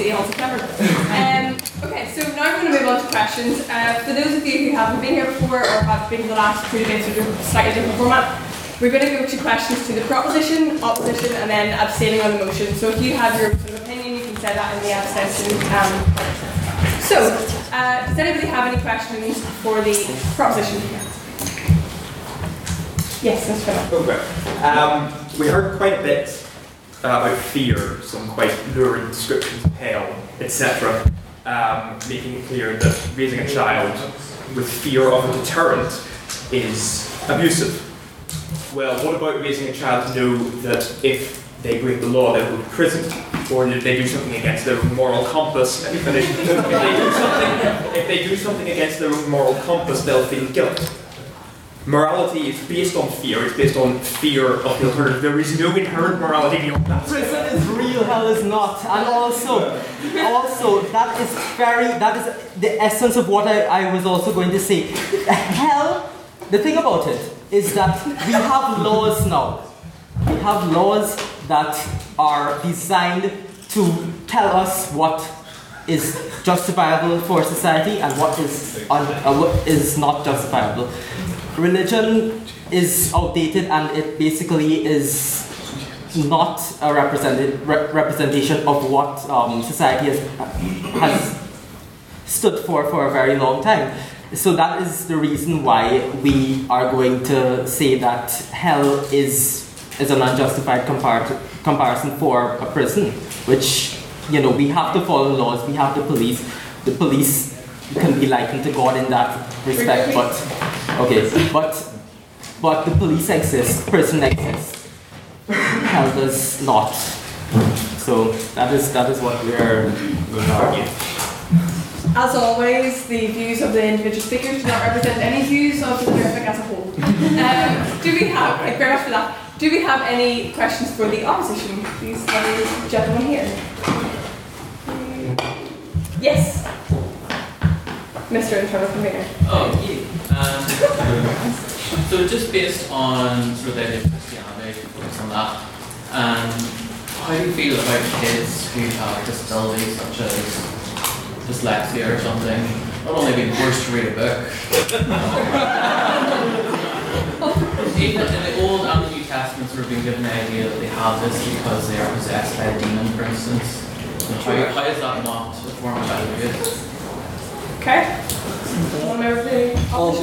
Speaker 1: 167th. We'll see you all September. Um, okay, so now we're going to move on to questions. Uh, for those of you who haven't been here before or have been the last two debates with a slightly different format, we're going to go to questions to the proposition, opposition, and then abstaining on the motion. So if you have your sort of opinion, you can say that in the abstention. Um, so, uh, does anybody have any questions for the proposition? Yes, Mr. Philip.
Speaker 5: Okay. Um, we heard quite a bit about fear, some quite lurid descriptions of hell, etc., um, making it clear that raising a child with fear of a deterrent is abusive. Well, what about raising a child to know that if they break the law, they'll go to prison, or if they do something against their moral compass, me finish. if, they do something, if they do something against their own moral compass, they'll feel guilt. Morality is based on fear, it's based on fear of the alternative. There is no inherent morality beyond that.
Speaker 2: Prison is real, hell is not. And also, also that is very, that is the essence of what I, I was also going to say. Hell, the thing about it is that we have laws now. We have laws that are designed to tell us what is justifiable for society and what is, un, uh, what is not justifiable. Religion is outdated and it basically is not a represented, re- representation of what um, society has, has stood for for a very long time. So that is the reason why we are going to say that hell is is an unjustified compar- comparison for a prison, which you know we have to follow laws, we have the police. The police can be likened to God in that respect, but okay, but but the police exist, prison exists, hell does not. So that is that is what we're we're arguing.
Speaker 1: As always, the views of the individual speakers do not represent any views of the Perfect as a whole. Um, do we have, you much for that, do we have any questions for the opposition? These gentlemen here. Yes. Mr. Internal Convener.
Speaker 19: Oh, you. Um, so just based on sort of the idea of Christianity, focus on that, um, how do you feel about kids who have disabilities such as dyslexia or something, not only being forced to read a book, even in the Old and the New Testament sort of being given the idea that they have this because they are possessed by a demon, for instance. How, how is that not a form of abuse?
Speaker 1: Okay. Of?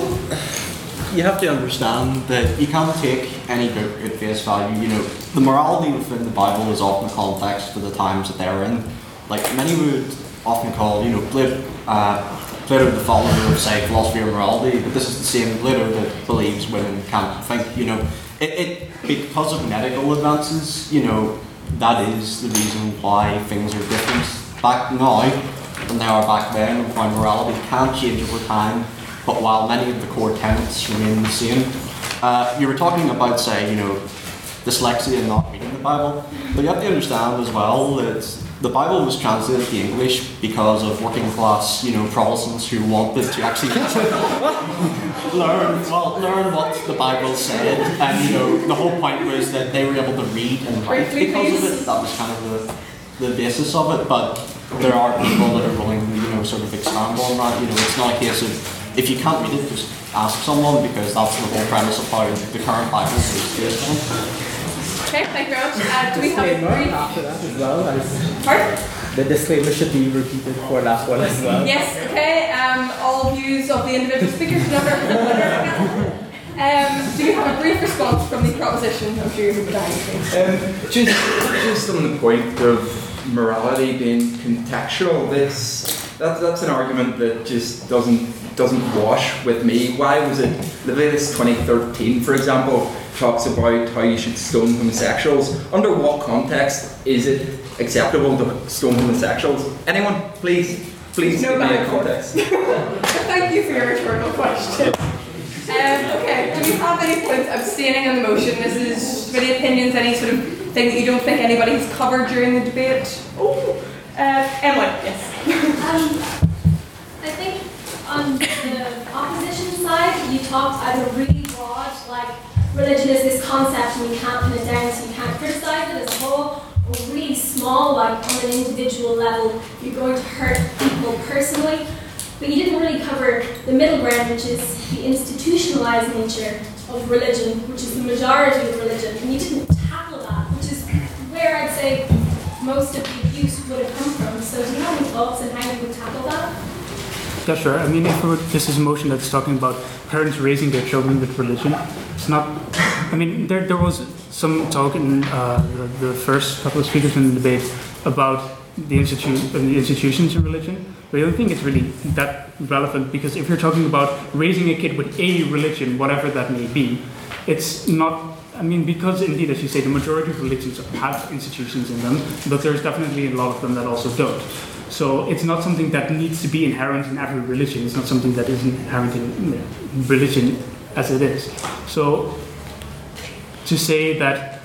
Speaker 17: You have to understand that you can't take any book at face value. You know, the morality within the Bible is often context for the times that they're in. Like many would often call, you know, Plato, uh, Plato the follower of, say, philosophy or morality, but this is the same Plato that believes women can't think. You know, it, it because of medical advances, you know, that is the reason why things are different back now than they are back then, and why morality can change over time. But while many of the core tenets remain the same, uh, you were talking about, say, you know, dyslexia and not reading the Bible, but you have to understand as well that the Bible was translated to English because of working class, you know, Protestants who wanted to actually learn, well, learn what the Bible said, and you know, the whole point was that they were able to read and write because of it. That was kind of the, the basis of it. But there are people that are willing to, you know, sort of expand on that. You know, it's not a case of if you can't read it, just ask someone because that's the whole premise of how the current Bible is based on.
Speaker 1: Okay, thank you very much. Uh, do we have a
Speaker 2: Disclaimer
Speaker 1: brief?
Speaker 2: after that as well. as-
Speaker 1: Pardon?
Speaker 2: The disclaimer should be repeated for that one as well.
Speaker 1: Yes, okay. Um, all views of the individual speakers should not represent Um, do you have a brief response from the proposition? I'm sure you would
Speaker 11: Um, just, just on the point of morality being contextual, this that, that's an argument that just doesn't doesn't wash with me. Why was it Leviticus 2013, for example, talks about how you should stone homosexuals? Under what context is it acceptable to stone homosexuals? Anyone, please, please
Speaker 1: No
Speaker 11: give me a context.
Speaker 1: Thank you for your rhetorical question. Um, okay, do you have any points abstaining on the motion? This is for the opinions, any sort of thing that you don't think anybody has covered during the debate? Oh, uh, Emily, yes.
Speaker 20: Um, I think on the opposition side, you talked either really broad, like religion is this concept and you can't pin it down, so you can't criticize it as a whole, or really small, like on an individual level, you're going to hurt people personally. But you didn't really cover the middle ground, which is the institutionalized nature of religion, which is the majority of religion, and you didn't where I'd say most of the abuse would have come from. So do you have any thoughts on how you would tackle that?
Speaker 13: Yeah, sure. I mean, if this is a motion that's talking about parents raising their children with religion. It's not. I mean, there, there was some talk in uh, the, the first couple of speakers in the debate about the institute uh, the institutions of religion. But I don't think it's really that relevant because if you're talking about raising a kid with a religion, whatever that may be, it's not. I mean, because indeed, as you say, the majority of religions have institutions in them, but there's definitely a lot of them that also don't. So it's not something that needs to be inherent in every religion. It's not something that is inherent in religion as it is. So to say that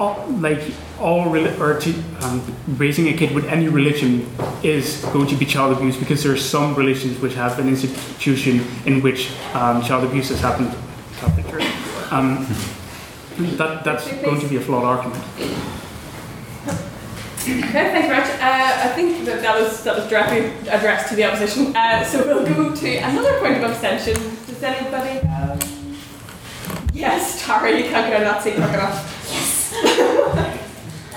Speaker 13: all, like all reli- or to um, raising a kid with any religion is going to be child abuse because there are some religions which have an institution in which um, child abuse has happened. Um, that, that's going to be a flawed argument.
Speaker 1: Okay, thanks very much. Uh, I think that that was, that was directly addressed to the opposition. Uh, so we'll go to another point of abstention. Does anybody? Um, yes, Tara, you can't get out of that seat quick enough.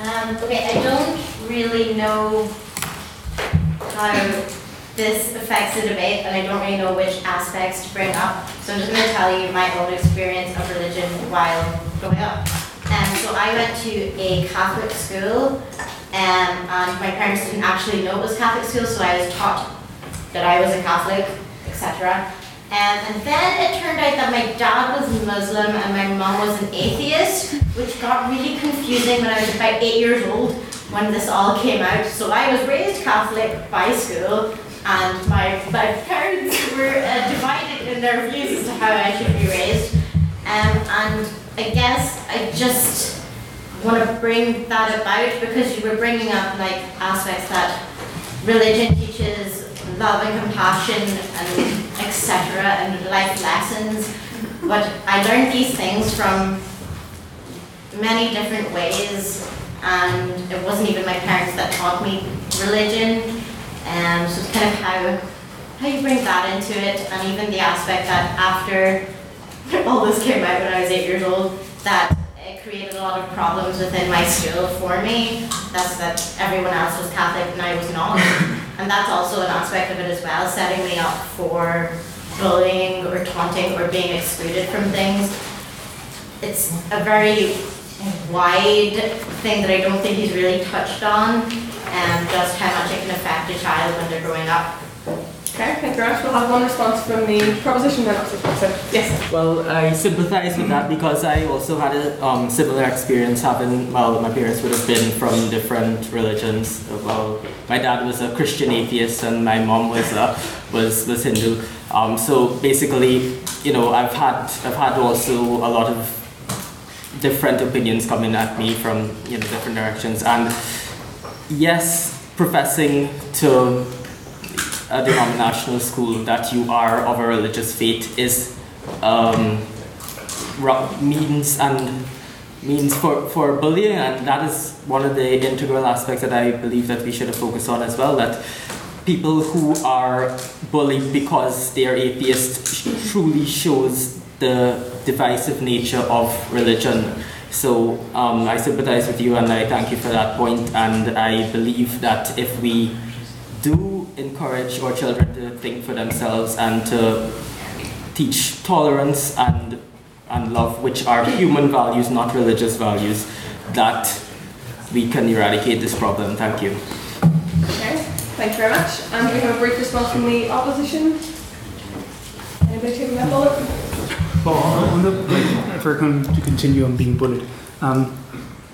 Speaker 21: Um, okay, I don't really know how this affects the debate, and I don't really know which aspects to bring up. So I'm just going to tell you my own experience of religion while growing up. Um, so I went to a Catholic school, um, and my parents didn't actually know it was Catholic school, so I was taught that I was a Catholic, etc. Um, and then it turned out that my dad was Muslim and my mom was an atheist, which got really confusing when I was about eight years old when this all came out. So I was raised Catholic by school, and my, my parents were uh, divided in their views as to how I should be raised. Um, and I guess I just want to bring that about because you were bringing up like aspects that religion teaches love and compassion and etc. and life lessons. But I learned these things from many different ways, and it wasn't even my parents that taught me religion. And so it's kind of how how you bring that into it, and even the aspect that after all this came out when I was eight years old, that it created a lot of problems within my school for me. That's that everyone else was Catholic and I was not. And that's also an aspect of it as well, setting me up for bullying or taunting or being excluded from things. It's a very wide thing that I don't think he's really touched on, and just how much it can affect a child when they're growing up.
Speaker 1: Okay, thank you very much. We'll have one response from the proposition then opposition. So, yes.
Speaker 2: Well, I sympathize with that because I also had a um, similar experience having, well, my parents would have been from different religions. Well, my dad was a Christian atheist and my mom was, a, was, was Hindu. Um, so basically, you know, I've had, I've had also a lot of different opinions coming at me from, you know, different directions. And yes, professing to a denominational school that you are of a religious faith is um, means and means for, for bullying and that is one of the integral aspects that I believe that we should focused on as well that people who are bullied because they are atheist truly shows the divisive nature of religion. So um, I sympathize with you and I thank you for that point. And I believe that if we do encourage our children to think for themselves and to teach tolerance and, and love, which are human values, not religious values, that we can eradicate this problem. Thank you.
Speaker 1: Okay, thank you very much. And we have a brief response from the opposition. Anybody taking that bullet?
Speaker 13: Well, the, like, if to continue on being bullied, um,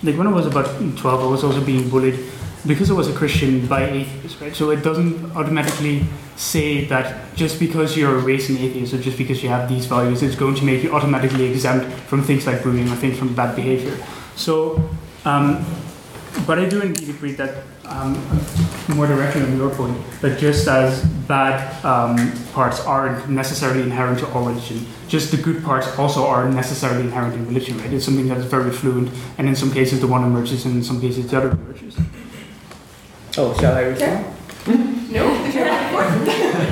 Speaker 13: like when I was about 12, I was also being bullied because I was a Christian by atheists, right? So it doesn't automatically say that just because you're a race and atheist or just because you have these values, it's going to make you automatically exempt from things like bullying or things from bad behavior. So, um, but I do indeed agree that um, more directly on your point, that just as bad um, parts aren't necessarily inherent to all religion, just the good parts also aren't necessarily inherent in religion, right? It's something that is very fluent, and in some cases the one emerges, and in some cases the other emerges.
Speaker 2: Oh, shall I respond?
Speaker 1: No, if you're happy for.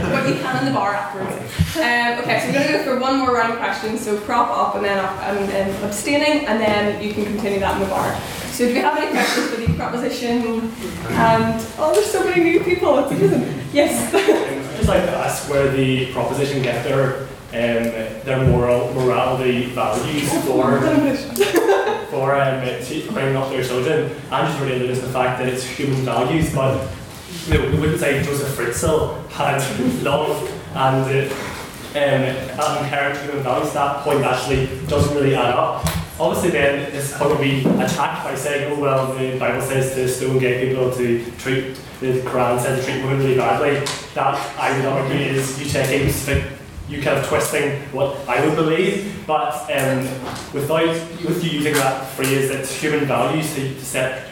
Speaker 1: But you can in the bar afterwards. Um, okay, so we're going to go for one more round of questions. So prop up and then up and then abstaining, and then you can continue that in the bar. So do we have any questions for the proposition? And oh, there's so many new people. It's amazing. Yes.
Speaker 22: I'd just like to ask where the proposition get their um, their moral morality values for for um, bringing up their children. I'm just related to the fact that it's human values, but you know, we wouldn't say Josef Fritzl had love and uh, um, inherent human values. That point actually doesn't really add up. Obviously, then it's be attacked by saying, "Oh well, the Bible says to stone gay people to treat the Quran says to treat women really badly." That I would argue is you taking you kind of twisting what I would believe, but um, without with you using that phrase that human values to, to set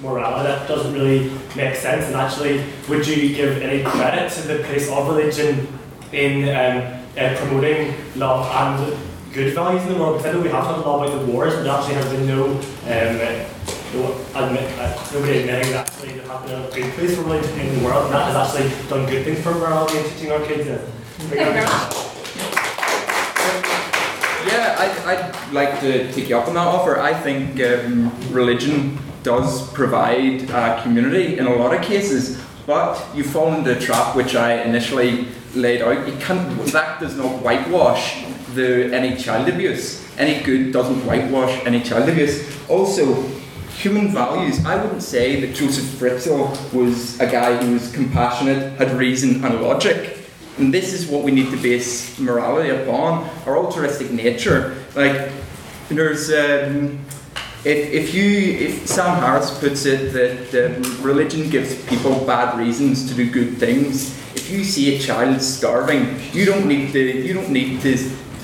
Speaker 22: morality, that doesn't really make sense. And actually, would you give any credit to the place of religion in um, uh, promoting love and good values in the world? Because I know we have had a lot about the wars, but there actually has been no. Um, no admit, uh, nobody admitting that actually there have been a good place for religion in the world, and that has actually done good things for morality and teaching our kids. Uh,
Speaker 11: Yeah, I'd, I'd like to take you up on that offer. I think um, religion does provide community in a lot of cases, but you fall into a trap which I initially laid out. You can't, that does not whitewash the, any child abuse. Any good doesn't whitewash any child abuse. Also, human values. I wouldn't say that Josef Fritzl was a guy who was compassionate, had reason and logic. And this is what we need to base morality upon, our altruistic nature. Like, there's, um, if, if you, if Sam Harris puts it that um, religion gives people bad reasons to do good things, if you see a child starving, you don't need to, you don't need to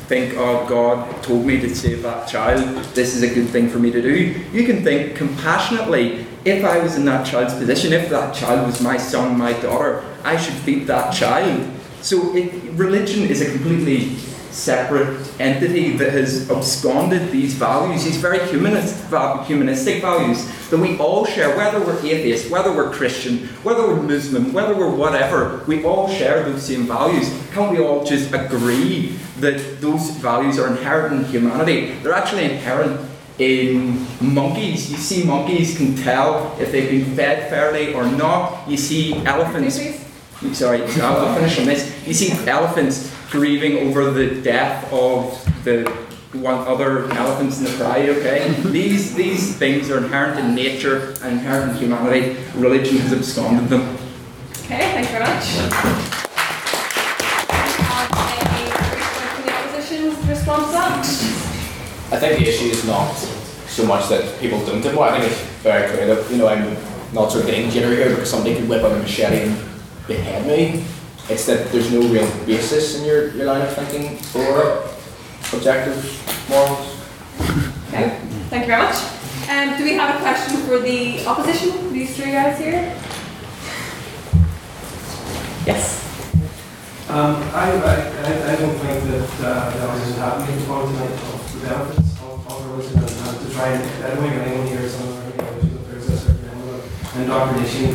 Speaker 11: think, oh God told me to save that child, this is a good thing for me to do. You can think compassionately, if I was in that child's position, if that child was my son, my daughter, I should feed that child. So it, religion is a completely separate entity that has absconded these values, these very humanist, humanistic values that we all share, whether we're atheist, whether we're Christian, whether we're Muslim, whether we're whatever, we all share those same values. Can't we all just agree that those values are inherent in humanity? They're actually inherent in monkeys. You see monkeys can tell if they've been fed fairly or not. You see elephants sorry, I'll, I'll finish on this. You see elephants grieving over the death of the one other elephants in the pride, okay? these, these things are inherent in nature and inherent in humanity. Religion has absconded them.
Speaker 1: Okay, thank you very much. Have a opposition response that?
Speaker 14: I think the issue is not so much that people don't do more. I think it's very clear that you know I'm not sort of danger here because somebody could whip out a machete and behead me. It's that there's no real basis in your, your line of thinking for objective morals.
Speaker 1: Okay, thank you very much. Um, do we have a question for the opposition, these three guys here? Yes.
Speaker 6: Um, I, I, I I don't think that uh, the opposition have made the point tonight of the benefits of, of religion and, and to try and, I don't think anyone here is on the religion that there's a certain level of indoctrination,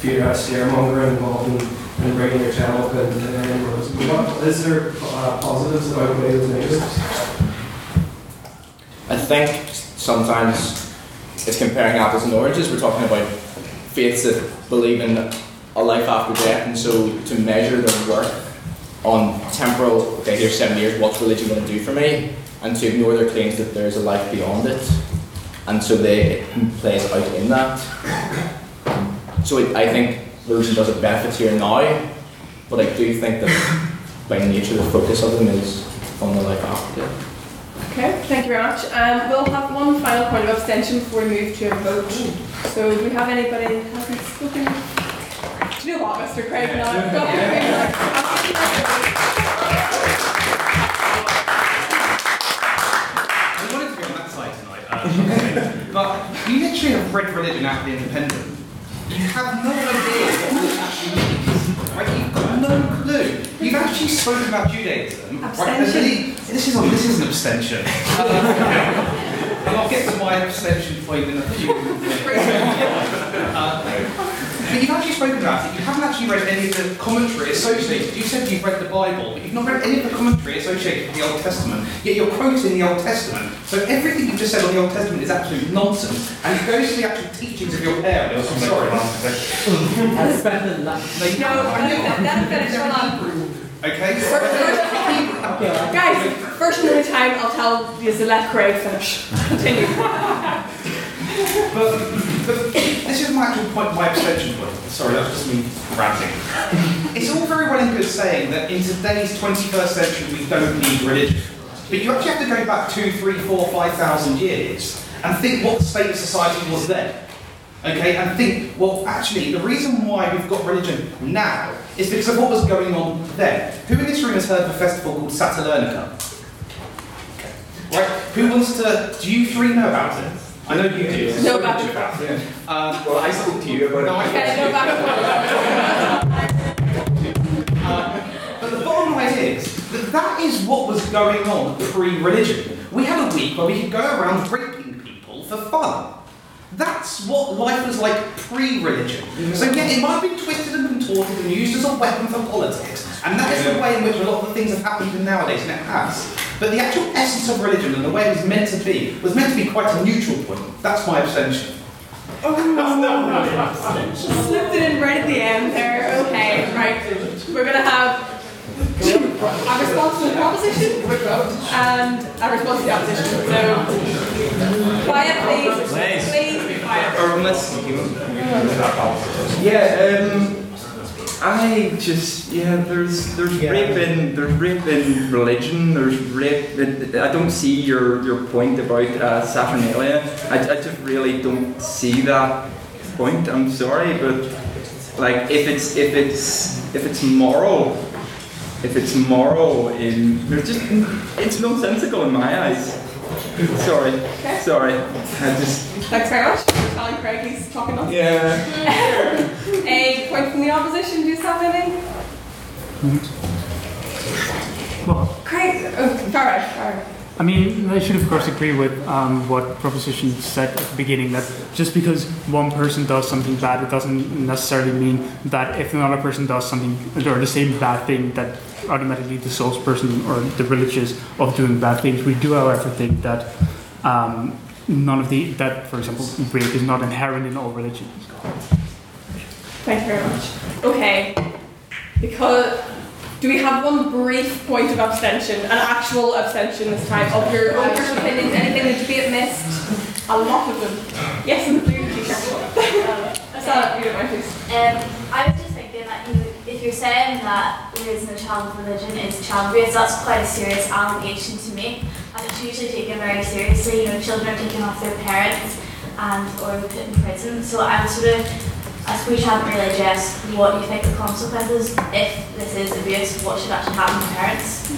Speaker 6: brainwashing, fear of scaremongering involved in, in bringing your in any roads. What is there uh, positives that outweigh those negatives?
Speaker 14: I think sometimes it's comparing apples and oranges. We're talking about faiths that believe in a life after death, and so to measure their work on temporal, okay, here's seven years, what's religion going to do for me? And to ignore their claims that there's a life beyond it. And so they, it plays out in that. So it, I think religion does a benefit here now, but I do think that by nature the focus of them is on the life after death.
Speaker 1: Okay, thank you very much. Um, we'll have one final point of abstention before we move to a vote. So do we have anybody that hasn't spoken? Do you know what, Mr. Craig? No, I've got
Speaker 8: I wanted to be on that side tonight, um, but you literally have read religion out of the independent. You have no idea what this actually means. Right? You've got no clue. You've actually spoken about Judaism. Right? Really- This is, a, this is an abstention. and I'll get to my abstention point in a few minutes. Uh, but you've actually spoken about it. You haven't actually read any of the commentary associated. You said you've read the Bible, but you've not read any of the commentary associated with the Old Testament. Yet you're quoting the Old Testament. So everything you've just said on the Old Testament is absolute nonsense, and it goes to the actual teachings of your parents. I'm sorry.
Speaker 9: I spent the last.
Speaker 8: Like,
Speaker 1: No, let let him finish. Hold on.
Speaker 8: Okay.
Speaker 1: Guys, first and only time I'll tell you to let Craig finish. Continue.
Speaker 8: But, but this is my actual point, my abstention point. Sorry, that was just me ranting. It's all very well and good saying that in today's 21st century we don't need religion. But you actually have to go back two, three, four, five thousand years and think what the state of society was then. Okay, and think, well, actually, the reason why we've got religion now is because of what was going on then. Who in this room has heard of a festival called Saturnalia? Right, who wants to, do you three know about it? I know you do.
Speaker 1: Know about it.
Speaker 8: Uh,
Speaker 14: well, I spoke to you about
Speaker 8: no, I
Speaker 1: Okay, no
Speaker 8: But the bottom line is that that is what was going on pre-religion. We had a week where we could go around raping people for fun. That's what life was like pre-religion. So yeah, it might have been twisted and contorted and used as a weapon for politics, and that is the way in which a lot of the things have happened even nowadays, and it has. But the actual essence of religion and the way it was meant to be was meant to be quite a neutral point. That's my abstention.
Speaker 1: Oh, no, no, no, slipped it in right at the end there. Okay, right. We're gonna have a response to the proposition and a response to the opposition. So quiet, please.
Speaker 11: Please.
Speaker 1: Please be quiet.
Speaker 11: Or unless Yeah, um, I just yeah. There's there's rape in there's rape in religion. There's rape. In, I don't see your your point about uh, Saturnalia. I, I just really don't see that point. I'm sorry, but like if it's if it's if it's moral, if it's moral in there's just it's nonsensical in my eyes. Sorry, sorry. I just
Speaker 1: Thanks very much for telling Craig he's talking nonsense.
Speaker 11: Yeah.
Speaker 1: a point from the opposition. Do you have anything?
Speaker 13: Well,
Speaker 1: Craig. Oh, sorry. Sorry.
Speaker 13: I mean, I should of course agree with um, what Proposition said at the beginning that just because one person does something bad, it doesn't necessarily mean that if another person does something or the same bad thing, that automatically the soul's person or the religious of doing bad things. We do, however, think that um, none of the that, for example, rape is not inherent in all religions.
Speaker 1: Thank you very much. Okay. Because do we have one brief point of abstention, an actual abstention this time of your own personal opinions, anything the debate missed? A lot of them. Yes, in the blue t-shirt. Sarah, you don't mind, please.
Speaker 23: Um, I was saying that raising a child with religion is child raised, that's quite a serious allegation to make, and it's usually taken very seriously. You know, children are taken off their parents and or put in prison. So I'm sort of, I suppose you haven't really addressed what you think the consequences if this is abuse, what should actually happen to parents.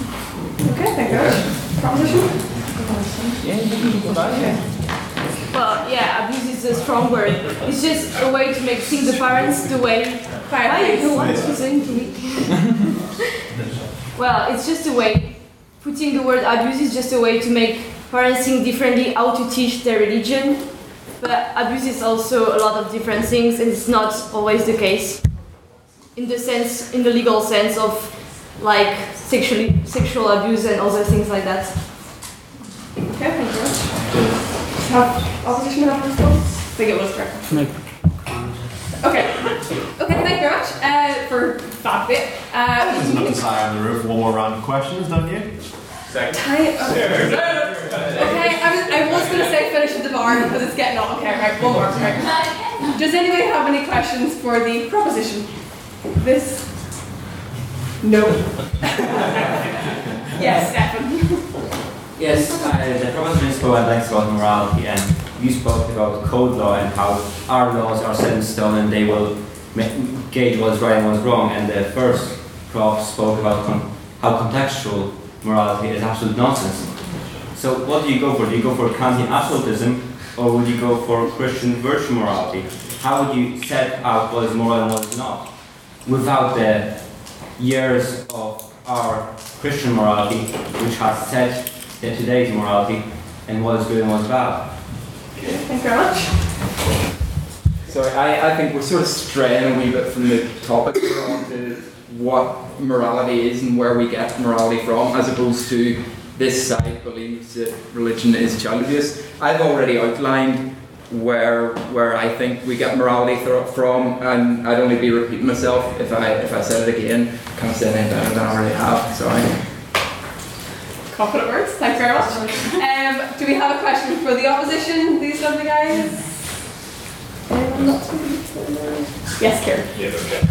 Speaker 1: Okay, thank you. Proposition?
Speaker 11: Yeah, you can go back. Yeah.
Speaker 15: Well, yeah, abuse is a strong word. It's just a way to make seem the parents the way. Why you want to me? well, it's just a way. Putting the word abuse is just a way to make parents think differently how to teach their religion, But abuse is also a lot of different things, and it's not always the case. In the sense, in the legal sense of like sexually sexual abuse and other things like that.
Speaker 1: Okay, thank you. Have opposition have a response? I think it was correct. Okay. Okay, thank you very much uh, for that bit.
Speaker 24: There's
Speaker 1: Uh,
Speaker 24: another sign on the roof. One more round of questions, don't you?
Speaker 5: Second.
Speaker 1: Time- okay, I was, I was going to say finish at the bar because it's getting on. Okay, right, one more. Right. Does anybody have any questions for the proposition? This? No. yes, Stefan.
Speaker 18: Yes, uh, the spoke at length about morality, and you spoke about code law and how our laws are set in stone and they will gauge what's right and what's wrong. And the first prof spoke about con- how contextual morality is absolute nonsense. So, what do you go for? Do you go for Kantian absolutism, or would you go for Christian virtue morality? How would you set out what is moral and what is not, without the years of our Christian morality, which has set the today's morality and what is good and what is bad.
Speaker 1: Thank you very much.
Speaker 11: So I, I think we're sort of straying a wee bit from the topic here onto what morality is and where we get morality from, as opposed to this side believes that religion is child abuse. I've already outlined where where I think we get morality thro- from, and I'd only be repeating myself if I if I said it again. Can't say anything better than I already have. Sorry.
Speaker 1: Confident words. Thanks very much. Um, do we have a question for the opposition? These lovely guys. Yes, Kieran.
Speaker 25: Yeah, okay.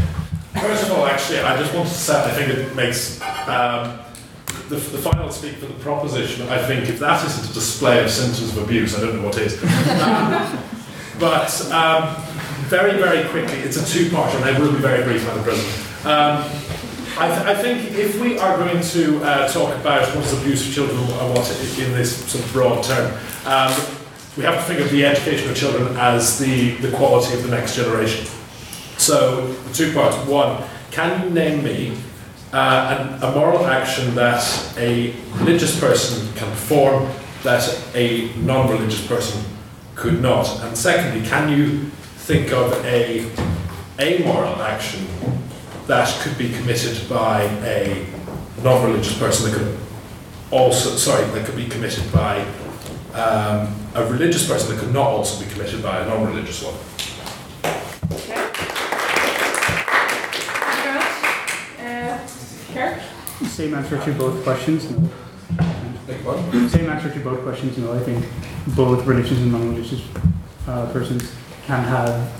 Speaker 25: First of all, actually, I just wanted to say I think it makes um, the, the final speak for the proposition. I think if that isn't a display of symptoms of abuse, I don't know what is. Um, but um, very, very quickly, it's a two-part, and I will be very brief, Madam President. I, th- I think if we are going to uh, talk about what is abuse of children and what in this sort of broad term, um, we have to think of the education of children as the, the quality of the next generation. So, two parts. One, can you name me uh, an, a moral action that a religious person can perform that a non religious person could not? And secondly, can you think of a amoral action that could be committed by a non religious person that could also, sorry, that could be committed by um, a religious person that could not also be committed by a non religious one?
Speaker 1: Thank you. Uh,
Speaker 13: Same answer to both questions, no. Same answer to both questions, no. I think both religious and non-religious uh, persons can have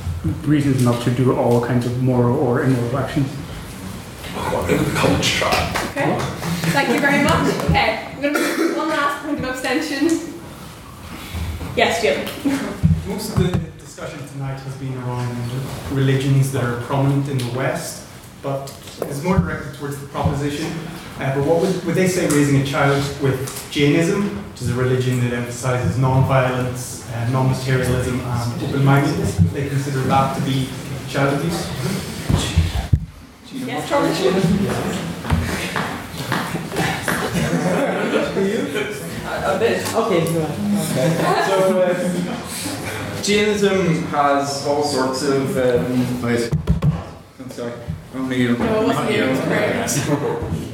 Speaker 13: reasons enough to do all kinds of moral or immoral actions.
Speaker 25: College trial.
Speaker 1: Okay. Thank you very much. Okay, I'm going to make one last point of abstention. Yes, Jim.
Speaker 26: Most of the discussion tonight has been around religions that are prominent in the West, but it's more directed towards the proposition. Uh, but what would, would they say raising a child with Jainism, which is a religion that emphasizes non-violence, uh, non-materialism, and open-mindedness? Would they consider that to be child abuse?
Speaker 1: Yes, Charlie.
Speaker 11: A bit. Okay. Okay. So, uh, Jainism has all sorts of. Um, I'm sorry. Only you.
Speaker 1: No, it wasn't you,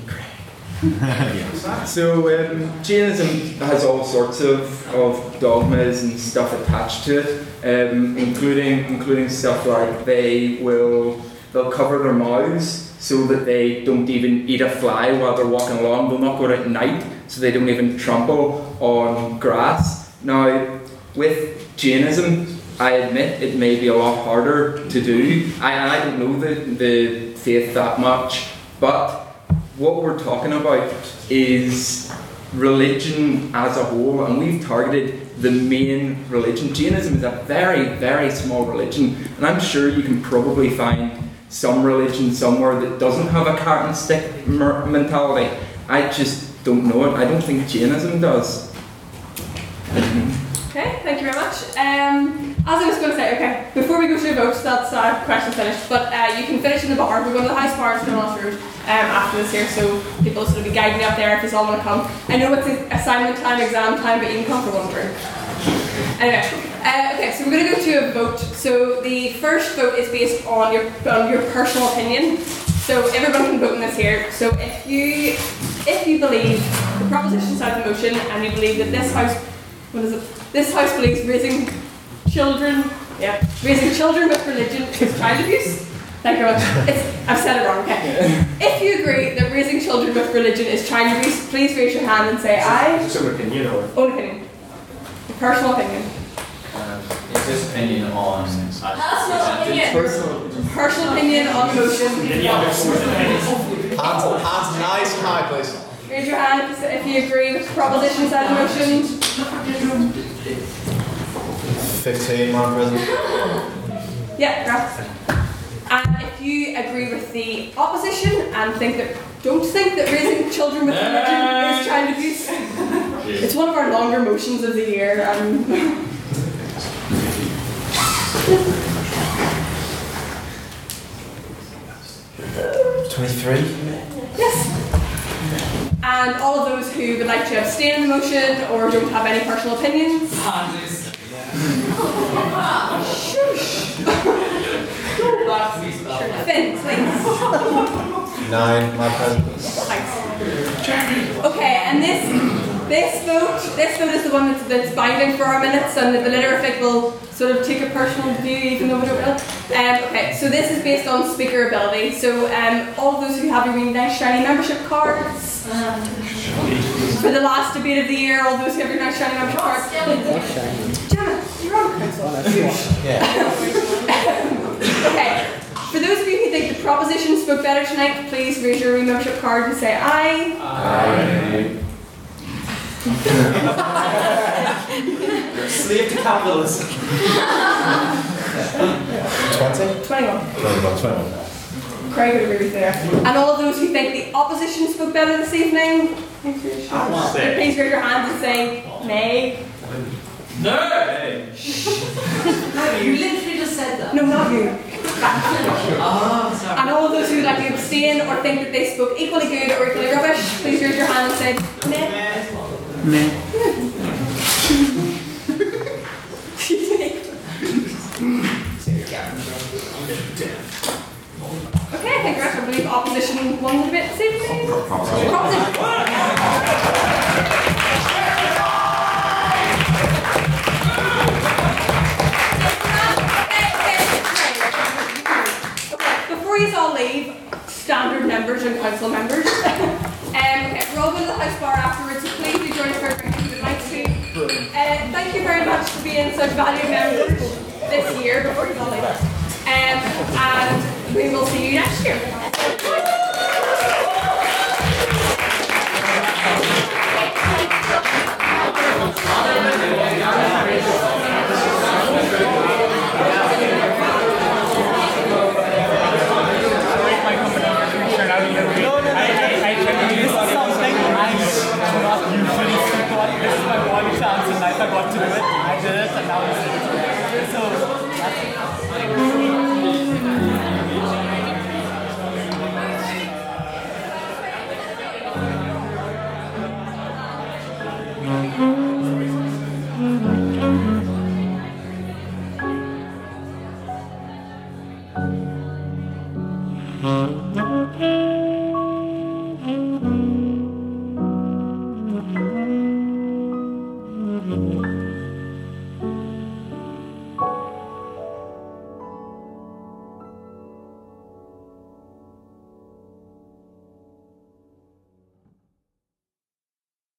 Speaker 11: So um, Jainism has all sorts of, of dogmas and stuff attached to it, um, including including stuff like they will they'll cover their mouths so that they don't even eat a fly while they're walking along. They'll not go out at night so they don't even trample on grass. Now, with Jainism, I admit it may be a lot harder to do. I, I don't know the, the faith that much, but what we're talking about is religion as a whole, and we've targeted the main religion. Jainism is a very, very small religion, and I'm sure you can probably find some religion somewhere that doesn't have a carrot and stick mentality. I just don't know it. I don't think Jainism does.
Speaker 1: Okay, thank you very much. Um, as I was going to say, okay, before we go to the vote, that's uh, question finished. But uh, you can finish in the bar. We're going to the house bar in Off Road um, after this here, so people sort of be guiding up there if you all want to come. I know it's assignment time, exam time, but you can come for one drink. Anyway, Uh, okay, so we're going to go to a vote. So the first vote is based on your on your personal opinion. So everyone can vote in this here. So if you if you believe the proposition side of the motion and you believe that this house what is it? This house believes raising children yeah raising children with religion is child abuse. Thank you very much. It's, I've said it wrong. Okay. If you agree that raising children with religion is child abuse, please raise your hand and say aye.
Speaker 22: Just an opinion or?
Speaker 1: Own opinion. Your personal opinion.
Speaker 18: Um, is this opinion on as
Speaker 1: Personal opinion.
Speaker 18: presented?
Speaker 1: Personal opinion on the motion.
Speaker 27: Hands, hands nice and high, please.
Speaker 1: Raise your hand if you agree with proposition side of the motion.
Speaker 27: 15, Madam President.
Speaker 1: Yeah, right. And if you agree with the opposition and think that don't think that raising children with religion is child abuse. It's one of our longer motions of the year. Um,
Speaker 27: 23.
Speaker 1: yes. And all of those who would like to abstain in the motion or don't have any personal opinions. Finn, please.
Speaker 27: 9, my President.
Speaker 1: Thanks. Okay, and this this vote this vote is the one that's, that's binding for our minutes, and the Literific will sort of take a personal view, even though we don't really. Um, okay, so this is based on speaker ability. So um, all of those who have your really nice shiny membership cards. For the last debate of the year, all those who have your nice shiny membership cards. Gemma, you're on council. Okay. For those of you who think the proposition spoke better tonight, please raise your membership card and say aye. Aye.
Speaker 27: You're a slave to capitalism. 20?
Speaker 1: 21.
Speaker 27: 21, 21.
Speaker 1: Craig would agree with there. And all of those who think the opposition spoke better this evening, please raise your,
Speaker 27: I want to say-
Speaker 1: please raise your hand and say nay.
Speaker 27: No!
Speaker 1: You literally just said that. No, not you.
Speaker 27: Oh, sorry.
Speaker 1: And all those who would like to abstain or think that they spoke equally good or equally rubbish, please raise your hand and say nay. Okay, I think I believe opposition won the debate this evening. Proposition. Okay, Before you all leave, standard members and council members. um, okay, we're all going to the house bar afterwards, so please do join us for a drink if you would like to. Uh, thank you very much for being such valued members this year before you all leave. Um, and we will see you next year.
Speaker 9: I forgot to do it. I did it, and now it's so.